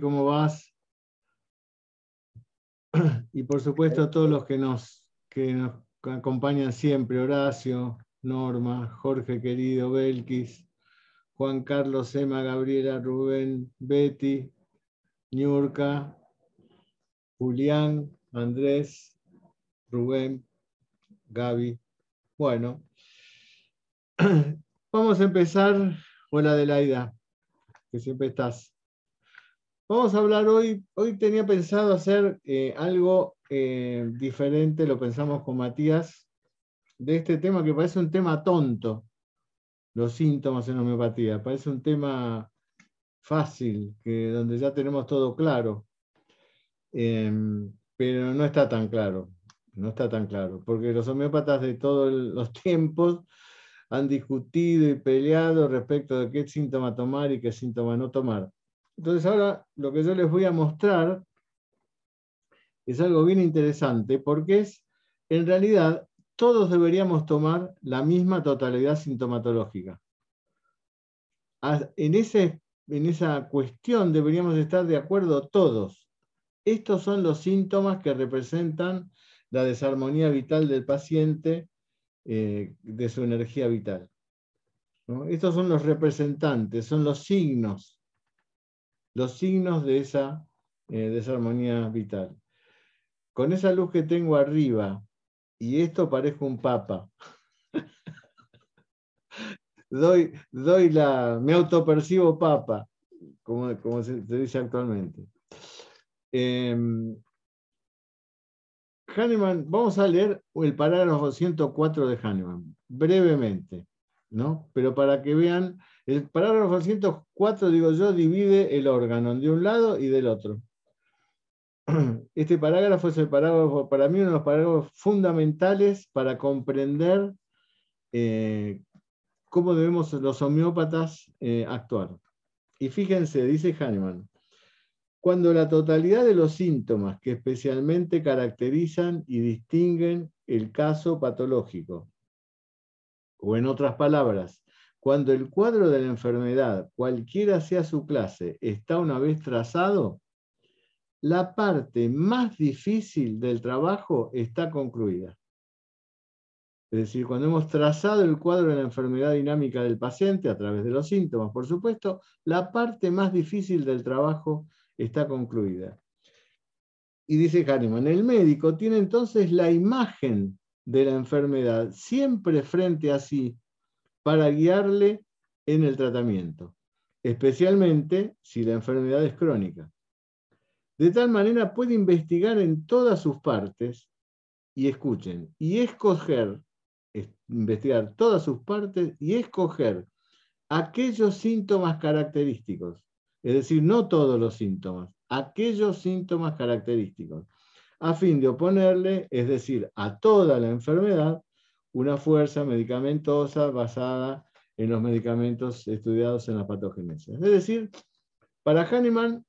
¿cómo vas? Y por supuesto a todos los que nos, que acompañan siempre, Horacio, Norma, Jorge querido, Belkis, Juan Carlos, Emma, Gabriela, Rubén, Betty, Niurka, Julián, Andrés, Rubén, Gaby. Bueno, vamos a empezar. Hola Adelaida, que siempre estás. Vamos a hablar hoy, hoy tenía pensado hacer eh, algo eh, diferente, lo pensamos con Matías, de este tema que parece un tema tonto, los síntomas en homeopatía, parece un tema fácil, que, donde ya tenemos todo claro, em, pero no está tan claro no está tan claro, porque los homeópatas de todos los tiempos han discutido y peleado respecto de qué síntoma tomar y qué síntoma no tomar. Entonces ahora lo que yo les voy a mostrar es algo bien interesante, porque es, en realidad, todos deberíamos tomar la misma totalidad sintomatológica. En, ese, en esa cuestión deberíamos estar de acuerdo todos. Estos son los síntomas que representan la desarmonía vital del paciente eh, de su energía vital. Estos son los representantes, son los signos, los signos de esa eh, desarmonía vital. Con esa luz que tengo arriba, y esto parezco un papa, doy, doy la, me autopercibo papa, como, como se, dice actualmente. Em, Hahnemann, vamos a leer el parágrafo 104 de Hahnemann, brevemente, ¿no? Pero para que vean, el parágrafo 104, digo yo, divide el órgano de un lado y del otro. Este parágrafo es el parágrafo, para mí, uno de los parágrafos fundamentales para comprender eh, cómo debemos los homeópatas eh, actuar. Y fíjense, dice Hahnemann, cuando la totalidad de los síntomas que especialmente caracterizan y distinguen el caso patológico, o en otras palabras, cuando el cuadro de la enfermedad, cualquiera sea su clase, está una vez trazado, la parte más difícil del trabajo está concluida. Es decir, cuando hemos trazado el cuadro de la enfermedad dinámica del paciente a través de los síntomas, por supuesto, la parte más difícil del trabajo está concluida. Y dice Hahnemann, el médico tiene entonces la imagen de la enfermedad siempre frente a sí para guiarle en el tratamiento, especialmente si la enfermedad es crónica. De tal manera puede investigar en todas sus partes y escuchen, y escoger, investigar todas sus partes y escoger aquellos síntomas característicos es decir, no todos los síntomas, aquellos síntomas característicos, a fin de oponerle, es decir, a toda la enfermedad, una fuerza medicamentosa basada en los medicamentos estudiados en la patogénesis. Es decir, para Hahnemann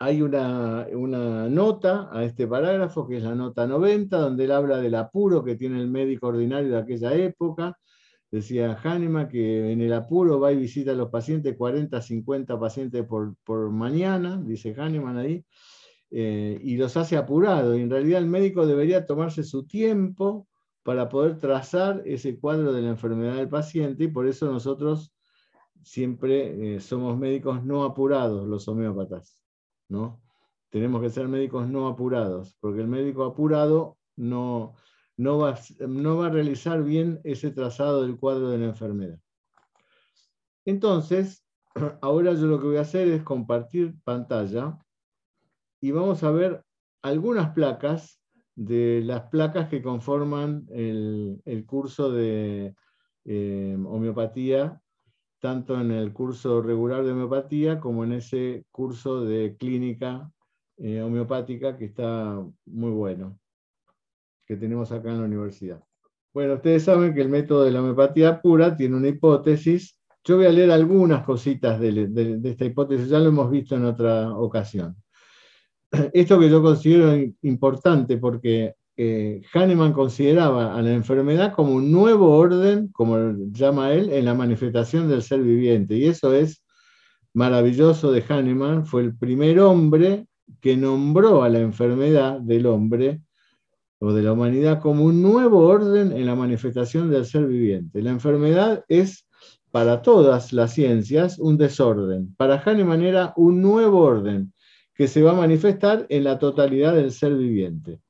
hay una, una, nota a este parágrafo, que es la nota 90, donde él habla del apuro que tiene el médico ordinario de aquella época, Decía Hahnemann que en el apuro va y visita a los pacientes, 40, 50 pacientes por, mañana, dice Hahnemann ahí, eh, y los hace apurado. Y en realidad el médico debería tomarse su tiempo para poder trazar ese cuadro de la enfermedad del paciente, y por eso nosotros siempre eh, somos médicos no apurados, los homeópatas. ¿no? Tenemos que ser médicos no apurados, porque el médico apurado no, no va, no va a realizar bien ese trazado del cuadro de la enfermedad. Entonces, ahora yo lo que voy a hacer es compartir pantalla y vamos a ver algunas placas de las placas que conforman el, curso de eh, homeopatía, tanto en el curso regular de homeopatía como en ese curso de clínica eh, homeopática que está muy bueno que tenemos acá en la universidad. Bueno, ustedes saben que el método de la homeopatía pura tiene una hipótesis. Yo voy a leer algunas cositas de, esta hipótesis, ya lo hemos visto en otra ocasión. Esto que yo considero importante porque eh, Hahnemann consideraba a la enfermedad como un nuevo orden, como llama él, en la manifestación del ser viviente. Y eso es maravilloso de Hahnemann. Fue el primer hombre que nombró a la enfermedad del hombre o de la humanidad como un nuevo orden en la manifestación del ser viviente. La enfermedad es para todas las ciencias un desorden. Para Hahnemann era un nuevo orden que se va a manifestar en la totalidad del ser viviente.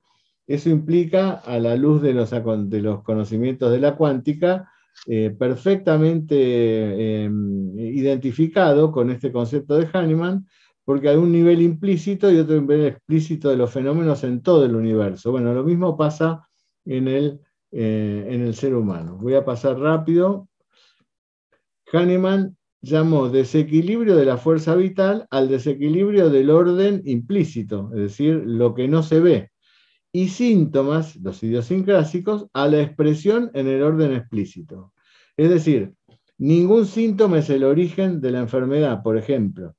Eso implica, a la luz de los, de los conocimientos de la cuántica, eh, perfectamente em, identificado con este concepto de Hahnemann, porque hay un nivel implícito y otro nivel explícito de los fenómenos en todo el universo. Bueno, lo mismo pasa en el, eh, en el ser humano. Voy a pasar rápido. Hahnemann llamó desequilibrio de la fuerza vital al desequilibrio del orden implícito, es decir, lo que no se ve, y síntomas, los idiosincrásicos, a la expresión en el orden explícito. Es decir, ningún síntoma es el origen de la enfermedad, por ejemplo.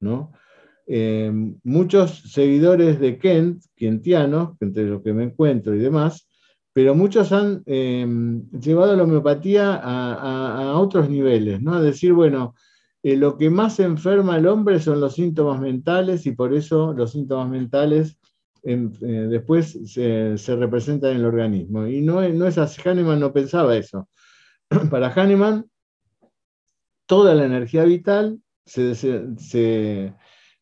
¿no? Eh, muchos seguidores de Kent, kentianos, entre los que me encuentro y demás, pero muchos han eh, llevado la homeopatía a, otros niveles, ¿no? A decir, bueno, eh, lo que más enferma al hombre son los síntomas mentales y por eso los síntomas mentales después se, representan en el organismo. Y no, no es así, Hahnemann no pensaba eso. Para Hahnemann, toda la energía vital se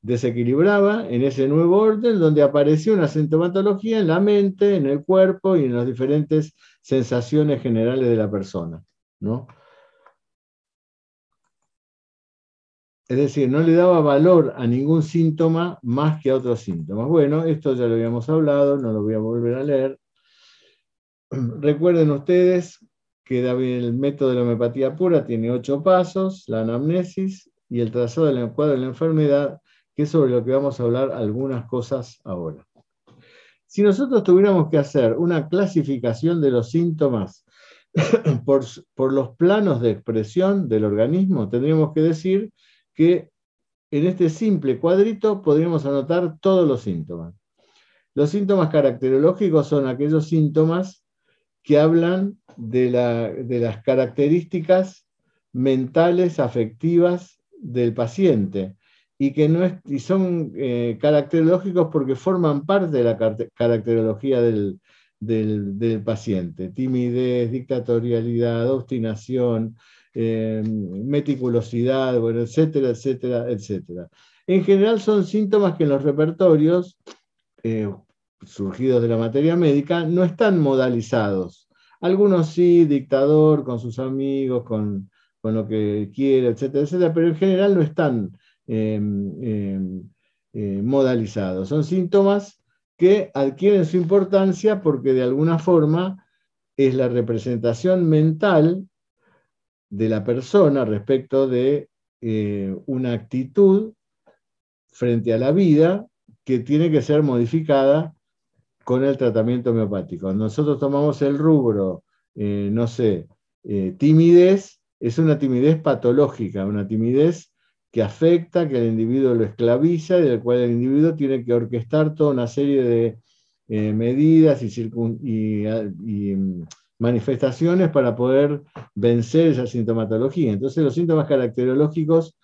desequilibraba en ese nuevo orden donde apareció una sintomatología en la mente, en el cuerpo y en las diferentes sensaciones generales de la persona. ¿no? Es decir, no le daba valor a ningún síntoma más que a otros síntomas. Bueno, esto ya lo habíamos hablado, no lo voy a volver a leer. Recuerden ustedes que el método de la homeopatía pura tiene ocho pasos, la anamnesis y el trazado del cuadro de la enfermedad que es sobre lo que vamos a hablar algunas cosas ahora. Si nosotros tuviéramos que hacer una clasificación de los síntomas por, por los planos de expresión del organismo, tendríamos que decir que en este simple cuadrito podríamos anotar todos los síntomas. Los síntomas caracterológicos son aquellos síntomas que hablan de, la, de, las características mentales, afectivas del paciente, y que no y son eh, caracterológicos porque forman parte de la caracterología del, paciente. Timidez, dictatorialidad, obstinación, eh, meticulosidad, etcétera, etcétera, etcétera. En general son síntomas que en los repertorios eh, surgidos de la materia médica no están modalizados. Algunos sí, dictador, con sus amigos, con, con lo que quiere, etcétera, etcétera, pero en general no están Em, em, eh, modalizados. Son síntomas que adquieren su importancia porque de alguna forma es la representación mental de la persona respecto de eh, una actitud frente a la vida que tiene que ser modificada con el tratamiento homeopático. Nosotros tomamos el rubro, eh, no sé, timidez, es una timidez patológica, una timidez que afecta, que el individuo lo esclaviza y del cual el individuo tiene que orquestar toda una serie de eh, medidas y, mm, manifestaciones para poder vencer esa sintomatología. Entonces los síntomas caracterológicos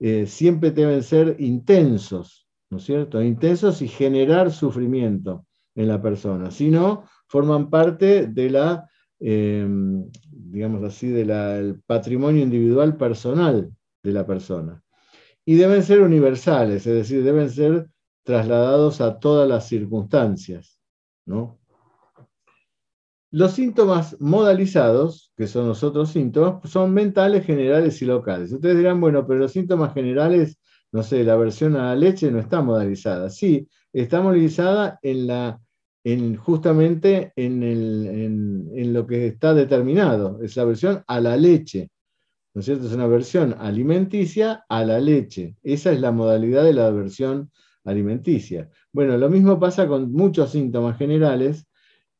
eh, siempre deben ser intensos, ¿no es cierto? Intensos y generar sufrimiento en la persona. Si no, forman parte de la, eh, digamos así, del patrimonio individual personal de la persona. Y deben ser universales, es decir, deben ser trasladados a todas las circunstancias. ¿no? Los síntomas modalizados, que son los otros síntomas, son mentales, generales y locales. Ustedes dirán, bueno, pero los síntomas generales, no sé, la aversión a la leche no está modalizada. Sí, está modalizada en la, en, justamente en, en, lo que está determinado, es la aversión a la leche. ¿No es cierto? Es una aversión alimenticia a la leche. Esa es la modalidad de la aversión alimenticia. Bueno, lo mismo pasa con muchos síntomas generales,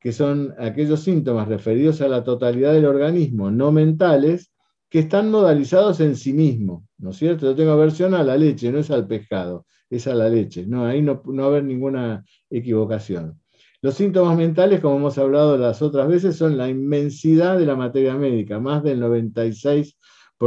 que son aquellos síntomas referidos a la totalidad del organismo, no mentales, que están modalizados en sí mismo, ¿no es cierto? Yo tengo aversión a la leche, no es al pescado, es a la leche. No, ahí no, no va a haber ninguna equivocación. Los síntomas mentales, como hemos hablado las otras veces, son la inmensidad de la materia médica. Más del 96%,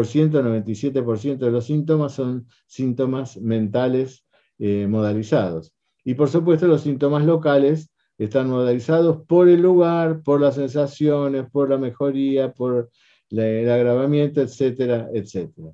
97% de los síntomas son síntomas mentales eh, modalizados. Y por supuesto los síntomas locales están modalizados por el lugar, por las sensaciones, por la mejoría, por el agravamiento, etcétera, etcétera.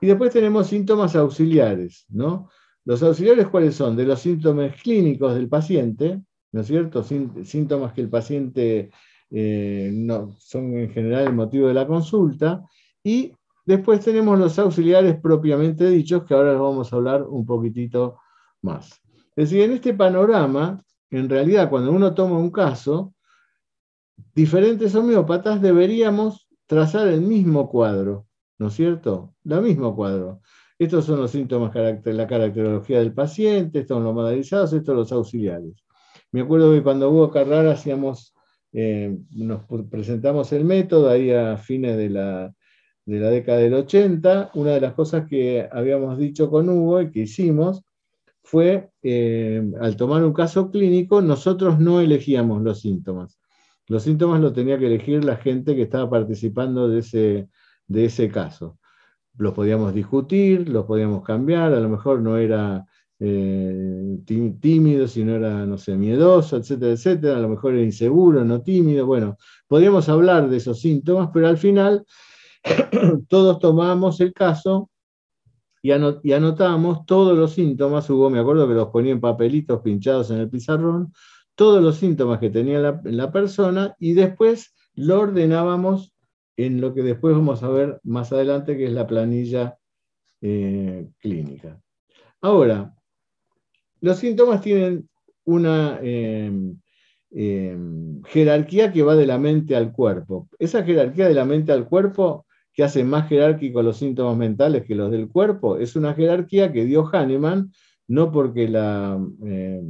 Y después tenemos síntomas auxiliares, ¿no? Los auxiliares, ¿cuáles son? De los síntomas clínicos del paciente, ¿no es cierto? Síntomas que el paciente eh, no, son en general el motivo de la consulta. Y después tenemos los auxiliares propiamente dichos, que ahora vamos a hablar un poquitito más. Es decir, en este panorama, en realidad, cuando uno toma un caso, diferentes homeópatas deberíamos trazar el mismo cuadro, ¿no es cierto? El mismo cuadro. Estos son los síntomas, la caracterología del paciente, estos son los modalizados, estos son los auxiliares. Me acuerdo que cuando Hugo Carrara hacíamos, eh, nos presentamos el método ahí a fines de la, de la década del 80, una de las cosas que habíamos dicho con Hugo y que hicimos fue, eh, al tomar un caso clínico, nosotros no elegíamos los síntomas. Los síntomas los tenía que elegir la gente que estaba participando de ese, de ese caso. Los podíamos discutir, los podíamos cambiar, a lo mejor no era eh, tímido, sino era, no sé, miedoso, etcétera, etcétera, a lo mejor era inseguro, no tímido, bueno, podíamos hablar de esos síntomas, pero al final todos tomamos el caso y, anotábamos todos los síntomas, Hugo me acuerdo que los ponía en papelitos pinchados en el pizarrón, todos los síntomas que tenía la, persona y después lo ordenábamos en lo que después vamos a ver más adelante, que es la planilla eh, clínica. Ahora, los síntomas tienen una em, em, jerarquía que va de la mente al cuerpo. Esa jerarquía de la mente al cuerpo que hace más jerárquicos los síntomas mentales que los del cuerpo, es una jerarquía que dio Hahnemann, no porque la eh,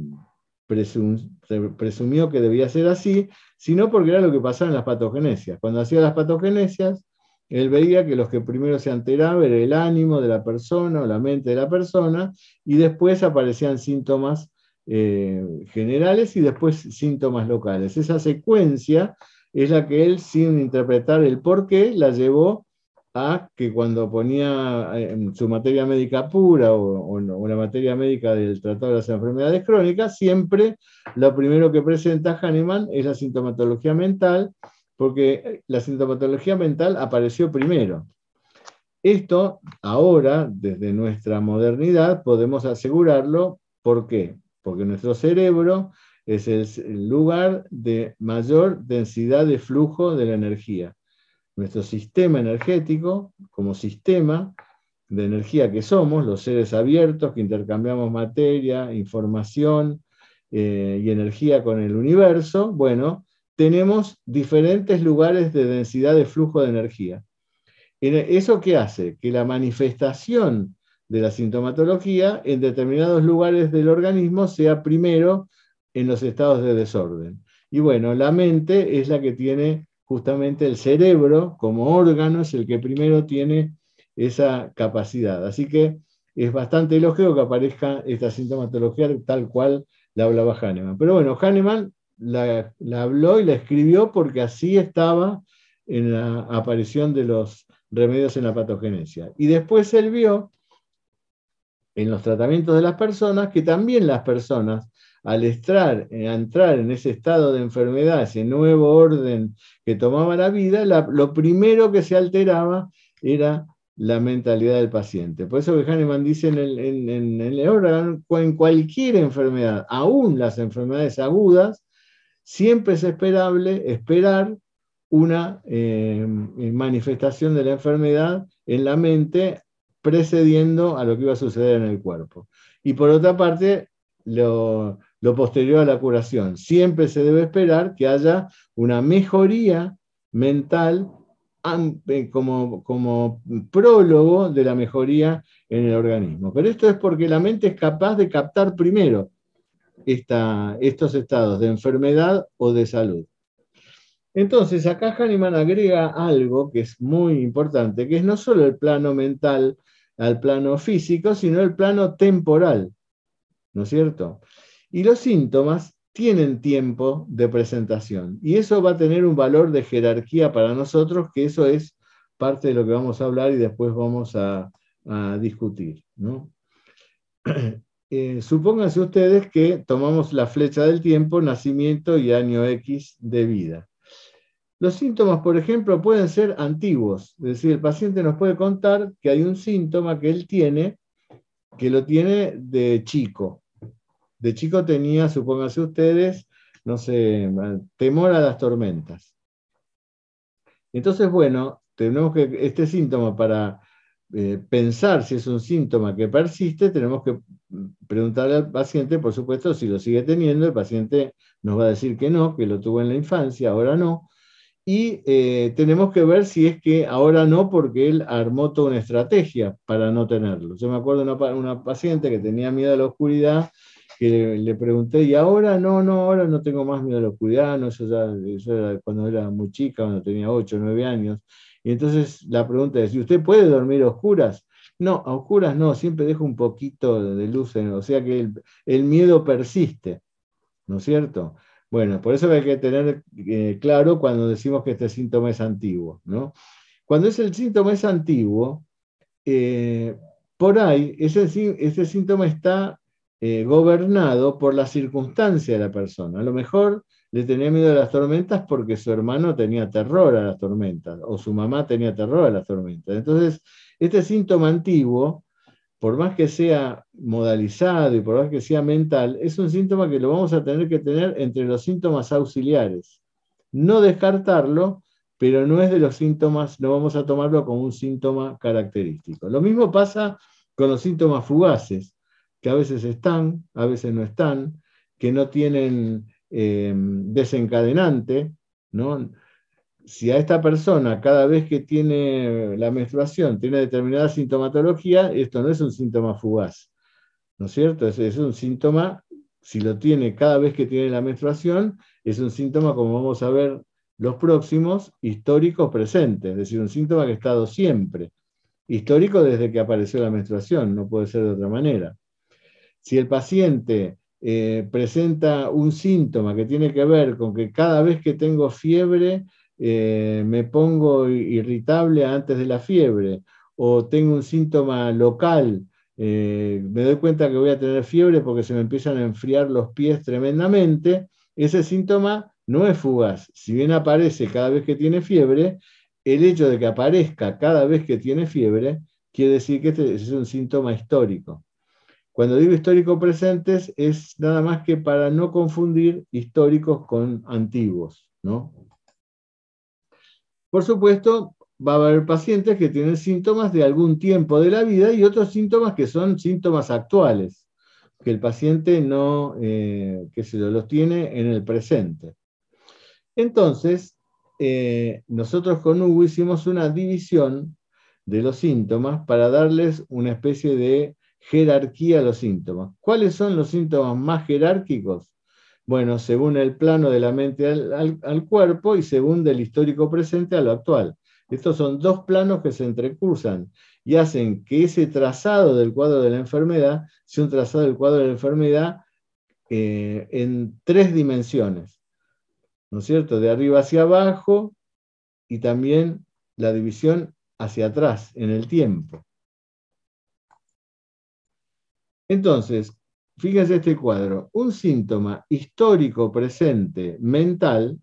presumió que debía ser así, sino porque era lo que pasaba en las patogenesias. Cuando hacía las patogenesias, él veía que los que primero se alteraban era el ánimo de la persona o la mente de la persona, y después aparecían síntomas eh, generales y después síntomas locales. Esa secuencia es la que él, sin interpretar el por qué, la llevó que cuando ponía eh, su materia médica pura o, la materia médica del Tratado de las Enfermedades Crónicas, siempre lo primero que presenta Hahnemann es la sintomatología mental, porque la sintomatología mental apareció primero. Esto ahora, desde nuestra modernidad, podemos asegurarlo. ¿Por qué? Porque nuestro cerebro es el lugar de mayor densidad de flujo de la energía nuestro sistema energético como sistema de energía que somos, los seres abiertos que intercambiamos materia, información eh, y energía con el universo, bueno, tenemos diferentes lugares de densidad de flujo de energía. ¿Eso qué hace? Que la manifestación de la sintomatología en determinados lugares del organismo sea primero en los estados de desorden. Y bueno, la mente es la que tiene justamente el cerebro como órgano es el que primero tiene esa capacidad. Así que es bastante lógico que aparezca esta sintomatología tal cual la hablaba Hahnemann. Pero bueno, Hahnemann la, habló y la escribió porque así estaba en la aparición de los remedios en la patogenesia. Y después él vio en los tratamientos de las personas que también las personas al entrar, eh, entrar en ese estado de enfermedad, ese nuevo orden que tomaba la vida, lo primero que se alteraba era la mentalidad del paciente. Por eso que Hahnemann dice en el, en, el órgano, en cualquier enfermedad, aún las enfermedades agudas, siempre es esperable esperar una eh, manifestación de la enfermedad en la mente precediendo a lo que iba a suceder en el cuerpo. Y por otra parte, lo, lo posterior a la curación. Siempre se debe esperar que haya una mejoría mental eh, como, prólogo de la mejoría en el organismo. Pero esto es porque la mente es capaz de captar primero estos estados de enfermedad o de salud. Entonces, acá Hahnemann agrega algo que es muy importante, que es no solo el plano mental al plano físico, sino el plano temporal. ¿No es cierto? Y los síntomas tienen tiempo de presentación. Y eso va a tener un valor de jerarquía para nosotros, que eso es parte de lo que vamos a hablar y después vamos a, discutir. Eh, supónganse ustedes que tomamos la flecha del tiempo, nacimiento y año X de vida. Los síntomas, por ejemplo, pueden ser antiguos, es decir, el paciente nos puede contar que hay un síntoma que él tiene, que lo tiene de chico. De chico tenía, supónganse ustedes, no sé, temor a las tormentas. Entonces, bueno, tenemos que, este síntoma para eh, pensar si es un síntoma que persiste, tenemos que preguntarle al paciente, por supuesto, si lo sigue teniendo, el paciente nos va a decir que no, que lo tuvo en la infancia, ahora no, y eh, tenemos que ver si es que ahora no, porque él armó toda una estrategia para no tenerlo. Yo me acuerdo de una, una paciente que tenía miedo a la oscuridad, que le, pregunté, y ahora no, no, ahora no tengo más miedo a la oscuridad, no, eso ya era cuando era muy chica, cuando tenía 8 o 9 años. Y entonces la pregunta es, ¿y usted puede dormir a oscuras? No, a oscuras no, siempre dejo un poquito de luz, o sea que el, miedo persiste, ¿no es cierto? Bueno, por eso hay que tener eh, claro cuando decimos que este síntoma es antiguo, ¿no? Cuando es el síntoma es antiguo, eh, por ahí ese, síntoma está eh, gobernado por la circunstancia de la persona. A lo mejor le tenía miedo a las tormentas porque su hermano tenía terror a las tormentas o su mamá tenía terror a las tormentas. Entonces, este síntoma antiguo, por más que sea modalizado y por más que sea mental, es un síntoma que lo vamos a tener que tener entre los síntomas auxiliares. No descartarlo, pero no es de los síntomas, no vamos a tomarlo como un síntoma característico. Lo mismo pasa con los síntomas fugaces, que a veces están, a veces no están, que no tienen eh, desencadenante, ¿no? si a esta persona cada vez que tiene la menstruación tiene determinada sintomatología, esto no es un síntoma fugaz, ¿no es cierto? Es, un síntoma, si lo tiene cada vez que tiene la menstruación, es un síntoma, como vamos a ver los próximos, históricos presentes, es decir, un síntoma que ha estado siempre, histórico desde que apareció la menstruación, no puede ser de otra manera. Si el paciente eh, presenta un síntoma que tiene que ver con que cada vez que tengo fiebre, eh, me pongo irritable antes de la fiebre o tengo un síntoma local, eh, me doy cuenta que voy a tener fiebre porque se me empiezan a enfriar los pies tremendamente, ese síntoma no es fugaz. Si bien aparece cada vez que tiene fiebre, el hecho de que aparezca cada vez que tiene fiebre quiere decir que este es un síntoma histórico. Cuando digo histórico presentes es nada más que para no confundir históricos con antiguos, ¿no? Por supuesto, va a haber pacientes que tienen síntomas de algún tiempo de la vida y otros síntomas que son síntomas actuales, que el paciente no, eh, que se los tiene en el presente. Entonces, eh, nosotros con Hugo hicimos una división de los síntomas para darles una especie de jerarquía a los síntomas. ¿Cuáles son los síntomas más jerárquicos? Bueno, según el plano de la mente al, cuerpo y según del histórico presente a lo actual. Estos son dos planos que se entrecruzan y hacen que ese trazado del cuadro de la enfermedad sea un trazado del cuadro de la enfermedad eh, en tres dimensiones. ¿No es cierto? De arriba hacia abajo y también la división hacia atrás, en el tiempo. Entonces, fíjense este cuadro, un síntoma histórico presente mental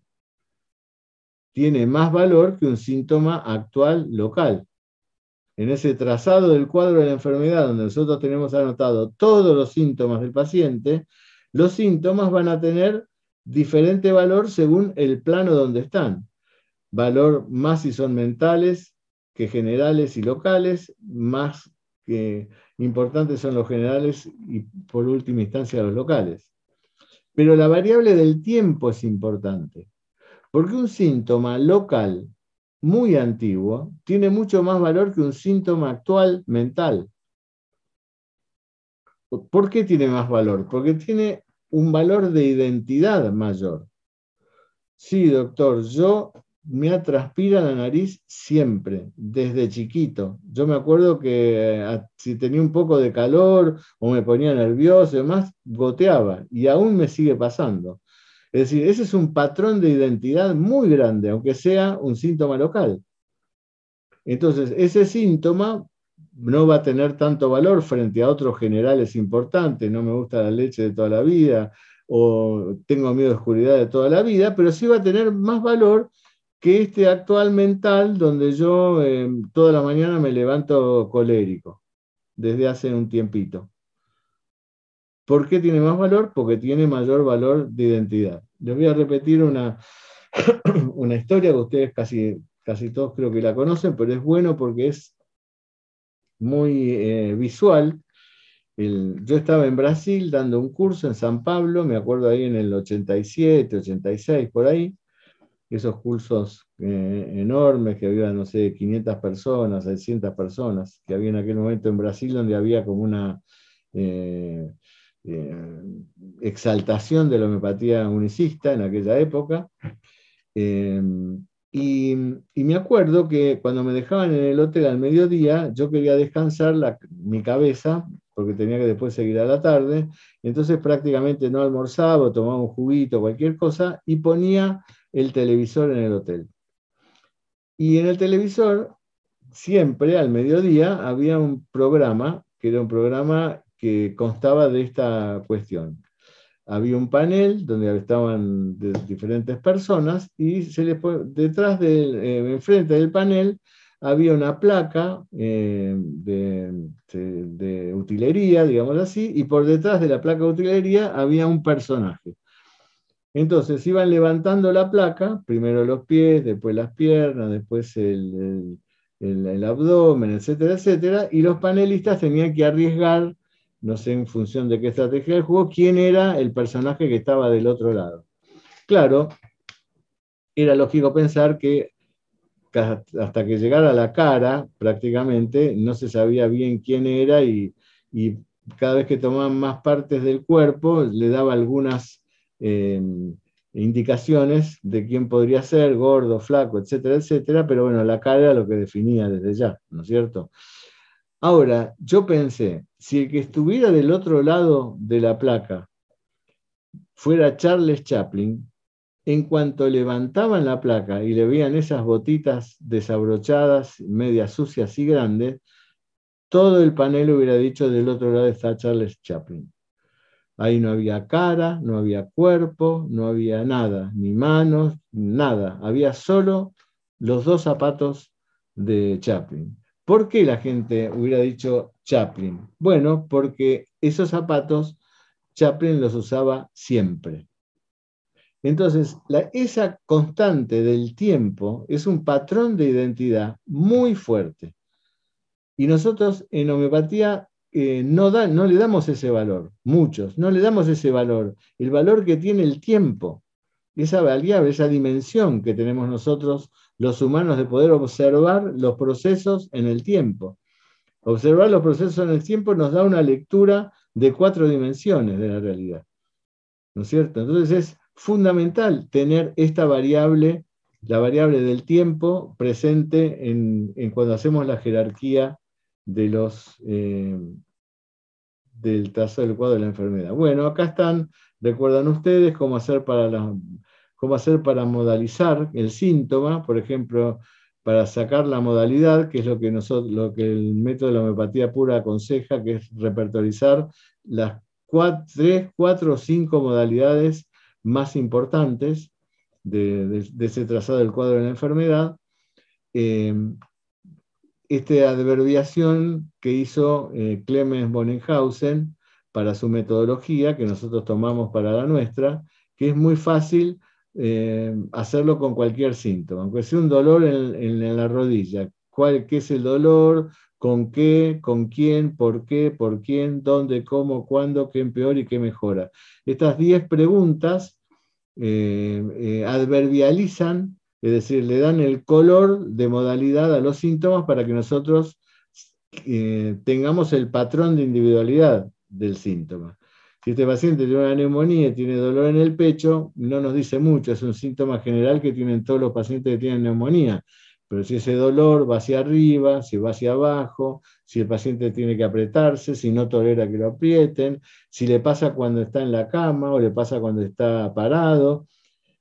tiene más valor que un síntoma actual local. En ese trazado del cuadro de la enfermedad, donde nosotros tenemos anotado todos los síntomas del paciente, los síntomas van a tener diferente valor según el plano donde están. Valor más si son mentales que generales y locales, más que importantes son los generales y por última instancia los locales. Pero la variable del tiempo es importante, porque un síntoma local muy antiguo tiene mucho más valor que un síntoma actual mental. ¿Por qué tiene más valor? Porque tiene un valor de identidad mayor. Sí, doctor, yo me transpira la nariz siempre, desde chiquito. Yo me acuerdo que eh, si tenía un poco de calor o me ponía nervioso y demás, goteaba y aún me sigue pasando. Es decir, ese es un patrón de identidad muy grande, aunque sea un síntoma local. Entonces, ese síntoma no va a tener tanto valor frente a otros generales importantes, no me gusta la leche de toda la vida, o tengo miedo de oscuridad de toda la vida, pero sí va a tener más valor que este actual mental donde yo eh, toda la mañana me levanto colérico, desde hace un tiempito. ¿Por qué tiene más valor? Porque tiene mayor valor de identidad. Les voy a repetir una, una historia que ustedes casi, casi todos creo que la conocen, pero es bueno porque es muy eh, visual. yo estaba en Brasil dando un curso en San Pablo, me acuerdo ahí en el 87, 86, por ahí, esos cursos eh, enormes que había, no sé, 500 personas, 600 personas, que había en aquel momento en Brasil, donde había como una eh, exaltación de la homeopatía unicista en aquella época. Y, me acuerdo que cuando me dejaban en el hotel al mediodía, yo quería descansar mi cabeza, porque tenía que después seguir a la tarde, entonces prácticamente no almorzaba, tomaba un juguito, cualquier cosa, y ponía el televisor en el hotel. Y en el televisor, siempre al mediodía, había un programa, que era un programa que constaba de esta cuestión había un panel donde estaban diferentes personas y se les, detrás del, eh, enfrente del panel había una placa eh, de, utilería, digamos así, y por detrás de la placa de utilería había un personaje. Entonces iban levantando la placa, primero los pies, después las piernas, después el, abdomen, etcétera, etcétera, y los panelistas tenían que arriesgar no sé en función de qué estrategia del juego, quién era el personaje que estaba del otro lado. Claro, era lógico pensar que hasta que llegara la cara, prácticamente, no se sabía bien quién era y, cada vez que tomaban más partes del cuerpo, le daba algunas eh, indicaciones de quién podría ser, gordo, flaco, etcétera, etcétera, pero bueno, la cara era lo que definía desde ya, ¿no es cierto? Ahora, yo pensé, si el que estuviera del otro lado de la placa fuera Charles Chaplin, en cuanto levantaban la placa y le veían esas botitas desabrochadas, medias sucias y grandes, todo el panel hubiera dicho del otro lado está Charles Chaplin. Ahí no había cara, no había cuerpo, no había nada, ni manos, nada. Había solo los dos zapatos de Chaplin. ¿Por qué la gente hubiera dicho Chaplin? Bueno, porque esos zapatos Chaplin los usaba siempre. Entonces, esa constante del tiempo es un patrón de identidad muy fuerte. Y nosotros en homeopatía eh, no, le damos ese valor, muchos, no le damos ese valor, el valor que tiene el tiempo, esa variable, esa dimensión que tenemos nosotros los humanos de poder observar los procesos en el tiempo. Observar los procesos en el tiempo nos da una lectura de cuatro dimensiones de la realidad. ¿No es cierto? Entonces es fundamental tener esta variable, la variable del tiempo, presente en, cuando hacemos la jerarquía de los, eh, del trazo del cuadro de la enfermedad. Bueno, acá están, recuerdan ustedes cómo hacer para las cómo hacer para modalizar el síntoma, por ejemplo, para sacar la modalidad, que es lo que, nosotros, lo que el método de la homeopatía pura aconseja, que es repertorizar las tres, cuatro o cinco modalidades más importantes de, ese trazado del cuadro de la enfermedad. Eh, esta adverbiación que hizo eh, Clemens Bonenhausen para su metodología, que nosotros tomamos para la nuestra, que es muy fácil eh, hacerlo con cualquier síntoma, aunque sea un dolor en, la rodilla. ¿Cuál, ¿Qué es el dolor? ¿Con qué? ¿Con quién? ¿Por qué? ¿Por quién? ¿Dónde? ¿Cómo? ¿Cuándo? ¿Qué empeora y qué mejora? Estas 10 preguntas eh, adverbializan, es decir, le dan el color de modalidad a los síntomas para que nosotros tengamos el patrón de individualidad del síntoma. Si este paciente tiene una neumonía, tiene dolor en el pecho, no nos dice mucho, es un síntoma general que tienen todos los pacientes que tienen neumonía. pero si ese dolor va hacia arriba, si va hacia abajo, si el paciente tiene que apretarse, si no tolera que lo aprieten, si le pasa cuando está en la cama o le pasa cuando está parado,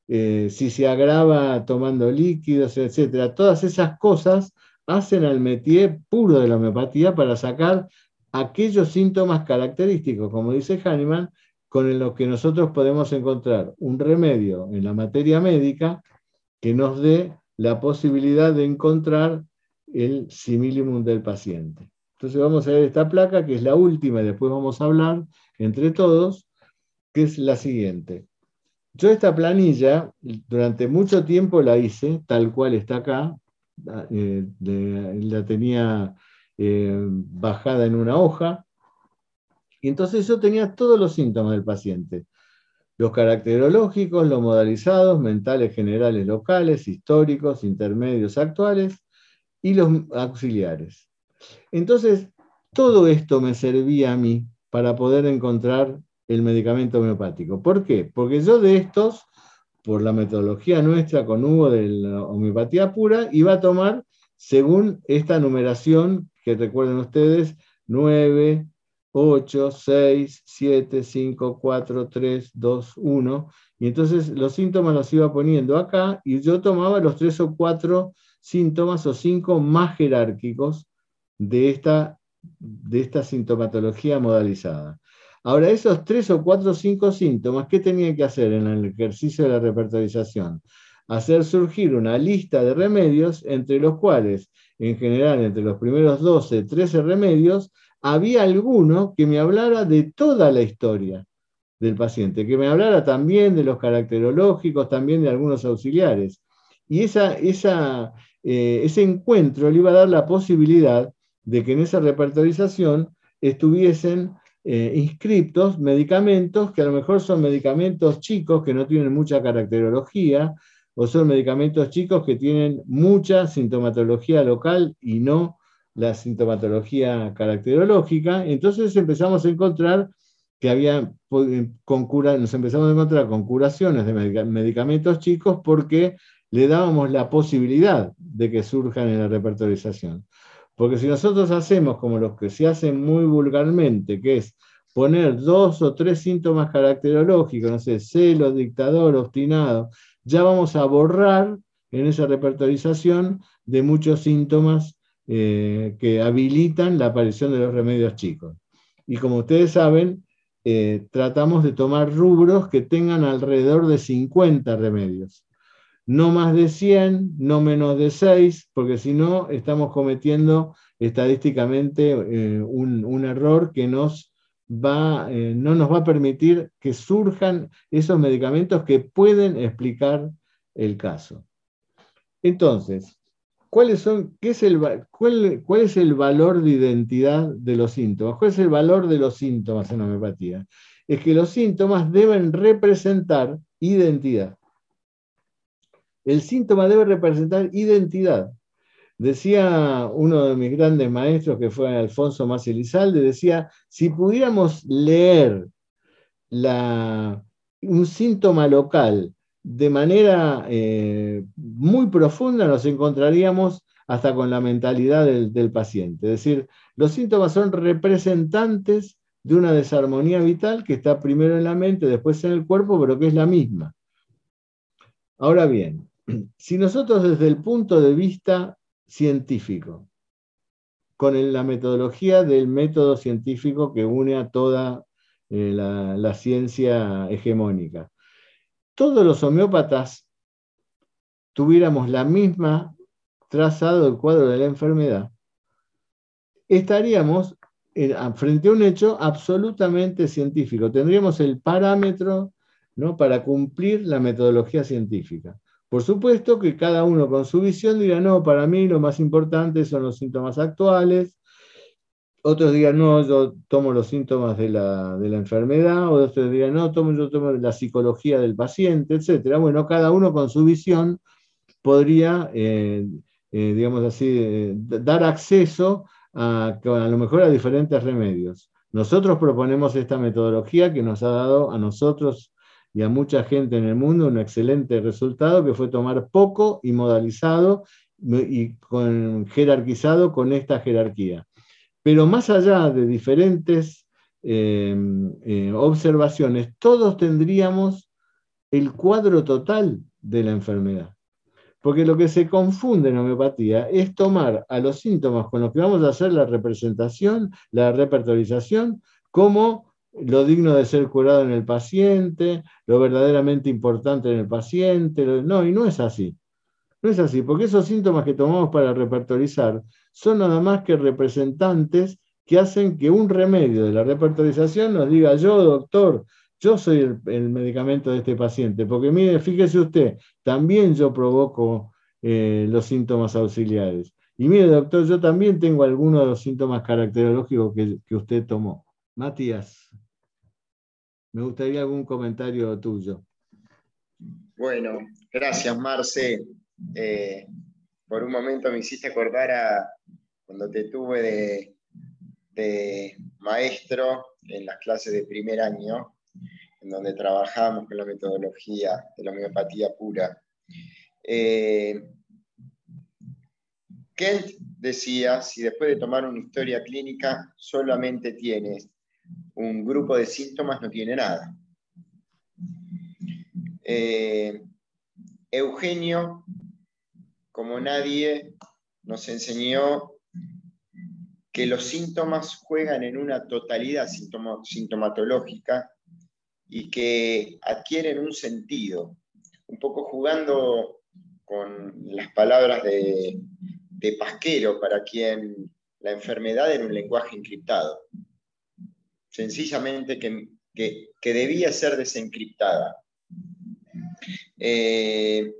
eh, si se agrava tomando líquidos, etc. Todas esas cosas hacen al métier puro de la homeopatía para sacar aquellos síntomas característicos, como dice Hahnemann, con los que nosotros podemos encontrar un remedio en la materia médica que nos dé la posibilidad de encontrar el similimum del paciente. Entonces vamos a ver esta placa, que es la última, y después vamos a hablar entre todos, que es la siguiente. Yo esta planilla durante mucho tiempo la hice, tal cual está acá, eh, la tenía eh, bajada en una hoja, y entonces yo tenía todos los síntomas del paciente. Los caracterológicos, los modalizados, mentales generales locales, históricos, intermedios actuales y los auxiliares. Entonces, todo esto me servía a mí para poder encontrar el medicamento homeopático. ¿Por qué? Porque yo de estos, por la metodología nuestra con Hugo de la homeopatía pura, iba a tomar según esta numeración que recuerden ustedes, 9, 8, 6, 7, 5, 4, 3, 2, 1. Y entonces los síntomas los iba poniendo acá y yo tomaba los tres o cuatro síntomas o cinco más jerárquicos de esta, de esta sintomatología modalizada. Ahora, esos tres o cuatro o cinco síntomas, ¿qué tenía que hacer en el ejercicio de la repertorización? Hacer surgir una lista de remedios entre los cuales, en general, entre los primeros 12, 13 remedios, había alguno que me hablara de toda la historia del paciente, que me hablara también de los caracterológicos, también de algunos auxiliares. Y esa, esa, eh, ese encuentro le iba a dar la posibilidad de que en esa repertorización estuviesen eh, inscriptos medicamentos que a lo mejor son medicamentos chicos que no tienen mucha caracterología, o son medicamentos chicos que tienen mucha sintomatología local y no la sintomatología caracterológica, entonces empezamos a encontrar que había, con cura, nos empezamos a encontrar con curaciones de medicamentos chicos porque le dábamos la posibilidad de que surjan en la repertorización. Porque si nosotros hacemos como los que se hacen muy vulgarmente, que es poner dos o tres síntomas caracterológicos, no sé, celo, dictador, obstinado, ya vamos a borrar en esa repertorización de muchos síntomas eh, que habilitan la aparición de los remedios chicos. Y como ustedes saben, eh, tratamos de tomar rubros que tengan alrededor de 50 remedios. No más de 100, no menos de 6, porque si no estamos cometiendo estadísticamente eh, un, error que nos va, no nos va a permitir que surjan esos medicamentos que pueden explicar el caso. Entonces, son, qué es el, cuál, cuál, es el valor de identidad de los síntomas? ¿Cuál es el valor de los síntomas en homeopatía? Es que los síntomas deben representar identidad. El síntoma debe representar identidad. Decía uno de mis grandes maestros, que fue Alfonso Más Elizalde, decía, si pudiéramos leer la, un síntoma local de manera eh, muy profunda nos encontraríamos hasta con la mentalidad del, paciente. Es decir, los síntomas son representantes de una desarmonía vital que está primero en la mente, después en el cuerpo, pero que es la misma. Ahora bien, si nosotros desde el punto de vista científico, con la metodología del método científico que une a toda eh, la ciencia hegemónica, todos los homeópatas tuviéramos la misma trazado del cuadro de la enfermedad, estaríamos frente a un hecho absolutamente científico. Tendríamos el parámetro ¿no? para cumplir la metodología científica. Por supuesto que cada uno con su visión dirá, no, para mí lo más importante son los síntomas actuales, otros digan, no, yo tomo los síntomas de la, enfermedad, o otros digan, no, tomo, yo tomo la psicología del paciente, etc. Bueno, cada uno con su visión podría, eh, eh, digamos así, eh, dar acceso a, a lo mejor a diferentes remedios. Nosotros proponemos esta metodología que nos ha dado a nosotros y a mucha gente en el mundo un excelente resultado, que fue tomar poco y modalizado y con, jerarquizado con esta jerarquía. Pero más allá de diferentes eh, eh, observaciones, todos tendríamos el cuadro total de la enfermedad. Porque lo que se confunde en homeopatía es tomar a los síntomas con los que vamos a hacer la representación, la repertorización, como lo digno de ser curado en el paciente, lo verdaderamente importante en el paciente. No, y no es así. No es así, porque esos síntomas que tomamos para repertorizar son nada más que representantes que hacen que un remedio de la repertorización nos diga, yo, doctor, yo soy el, medicamento de este paciente, porque mire, fíjese usted, también yo provoco eh, los síntomas auxiliares. Y mire, doctor, yo también tengo algunos de los síntomas caracterológicos que, que usted tomó. Matías, me gustaría algún comentario tuyo. Bueno, gracias, Marce. Eh, por un momento me hiciste acordar a cuando te tuve de, maestro en las clases de primer año, en donde trabajamos con la metodología de la homeopatía pura. Eh, Kent decía, si después de tomar una historia clínica solamente tienes un grupo de síntomas, no tiene nada. Eh, Eugenio como nadie, nos enseñó que los síntomas juegan en una totalidad sintomatológica y que adquieren un sentido, un poco jugando con las palabras de, Pasquero, para quien la enfermedad era un lenguaje encriptado, sencillamente que, debía ser desencriptada. Eh,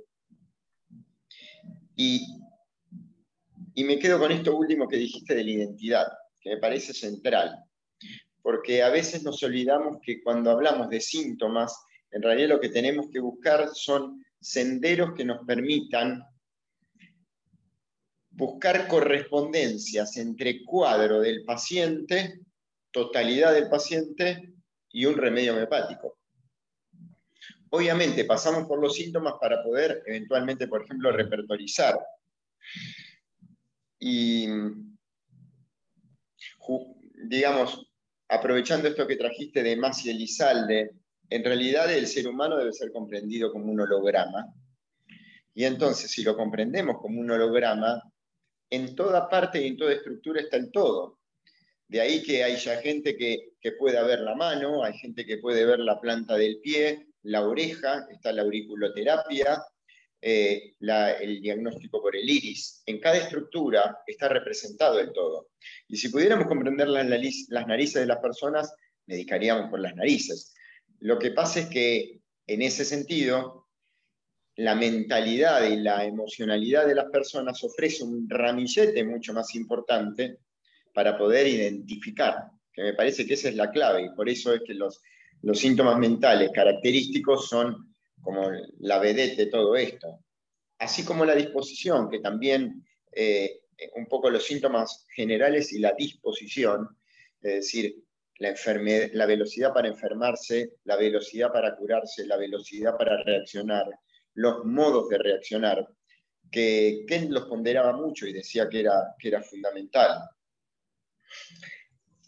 y, me quedo con esto último que dijiste de la identidad, que me parece central, porque a veces nos olvidamos que cuando hablamos de síntomas, en realidad lo que tenemos que buscar son senderos que nos permitan buscar correspondencias entre cuadro del paciente, totalidad del paciente y un remedio homeopático. Obviamente pasamos por los síntomas para poder eventualmente, por ejemplo, repertorizar. Y, digamos, aprovechando esto que trajiste de Masi Elizalde, en realidad el ser humano debe ser comprendido como un holograma. Y entonces, si lo comprendemos como un holograma, en toda parte y en toda estructura está el todo. De ahí que haya gente que, que pueda ver la mano, hay gente que puede ver la planta del pie, la oreja, está la auriculoterapia, eh, el diagnóstico por el iris. En cada estructura está representado el todo. Y si pudiéramos comprender las, las narices de las personas, medicaríamos por las narices. Lo que pasa es que en ese sentido, la mentalidad y la emocionalidad de las personas ofrece un ramillete mucho más importante para poder identificar, que me parece que esa es la clave, y por eso es que los los síntomas mentales característicos son como la vedette de todo esto. Así como la disposición, que también eh, un poco los síntomas generales y la disposición, es decir, la, la velocidad para enfermarse, la velocidad para curarse, la velocidad para reaccionar, los modos de reaccionar, que Kent los ponderaba mucho y decía que era, que era fundamental.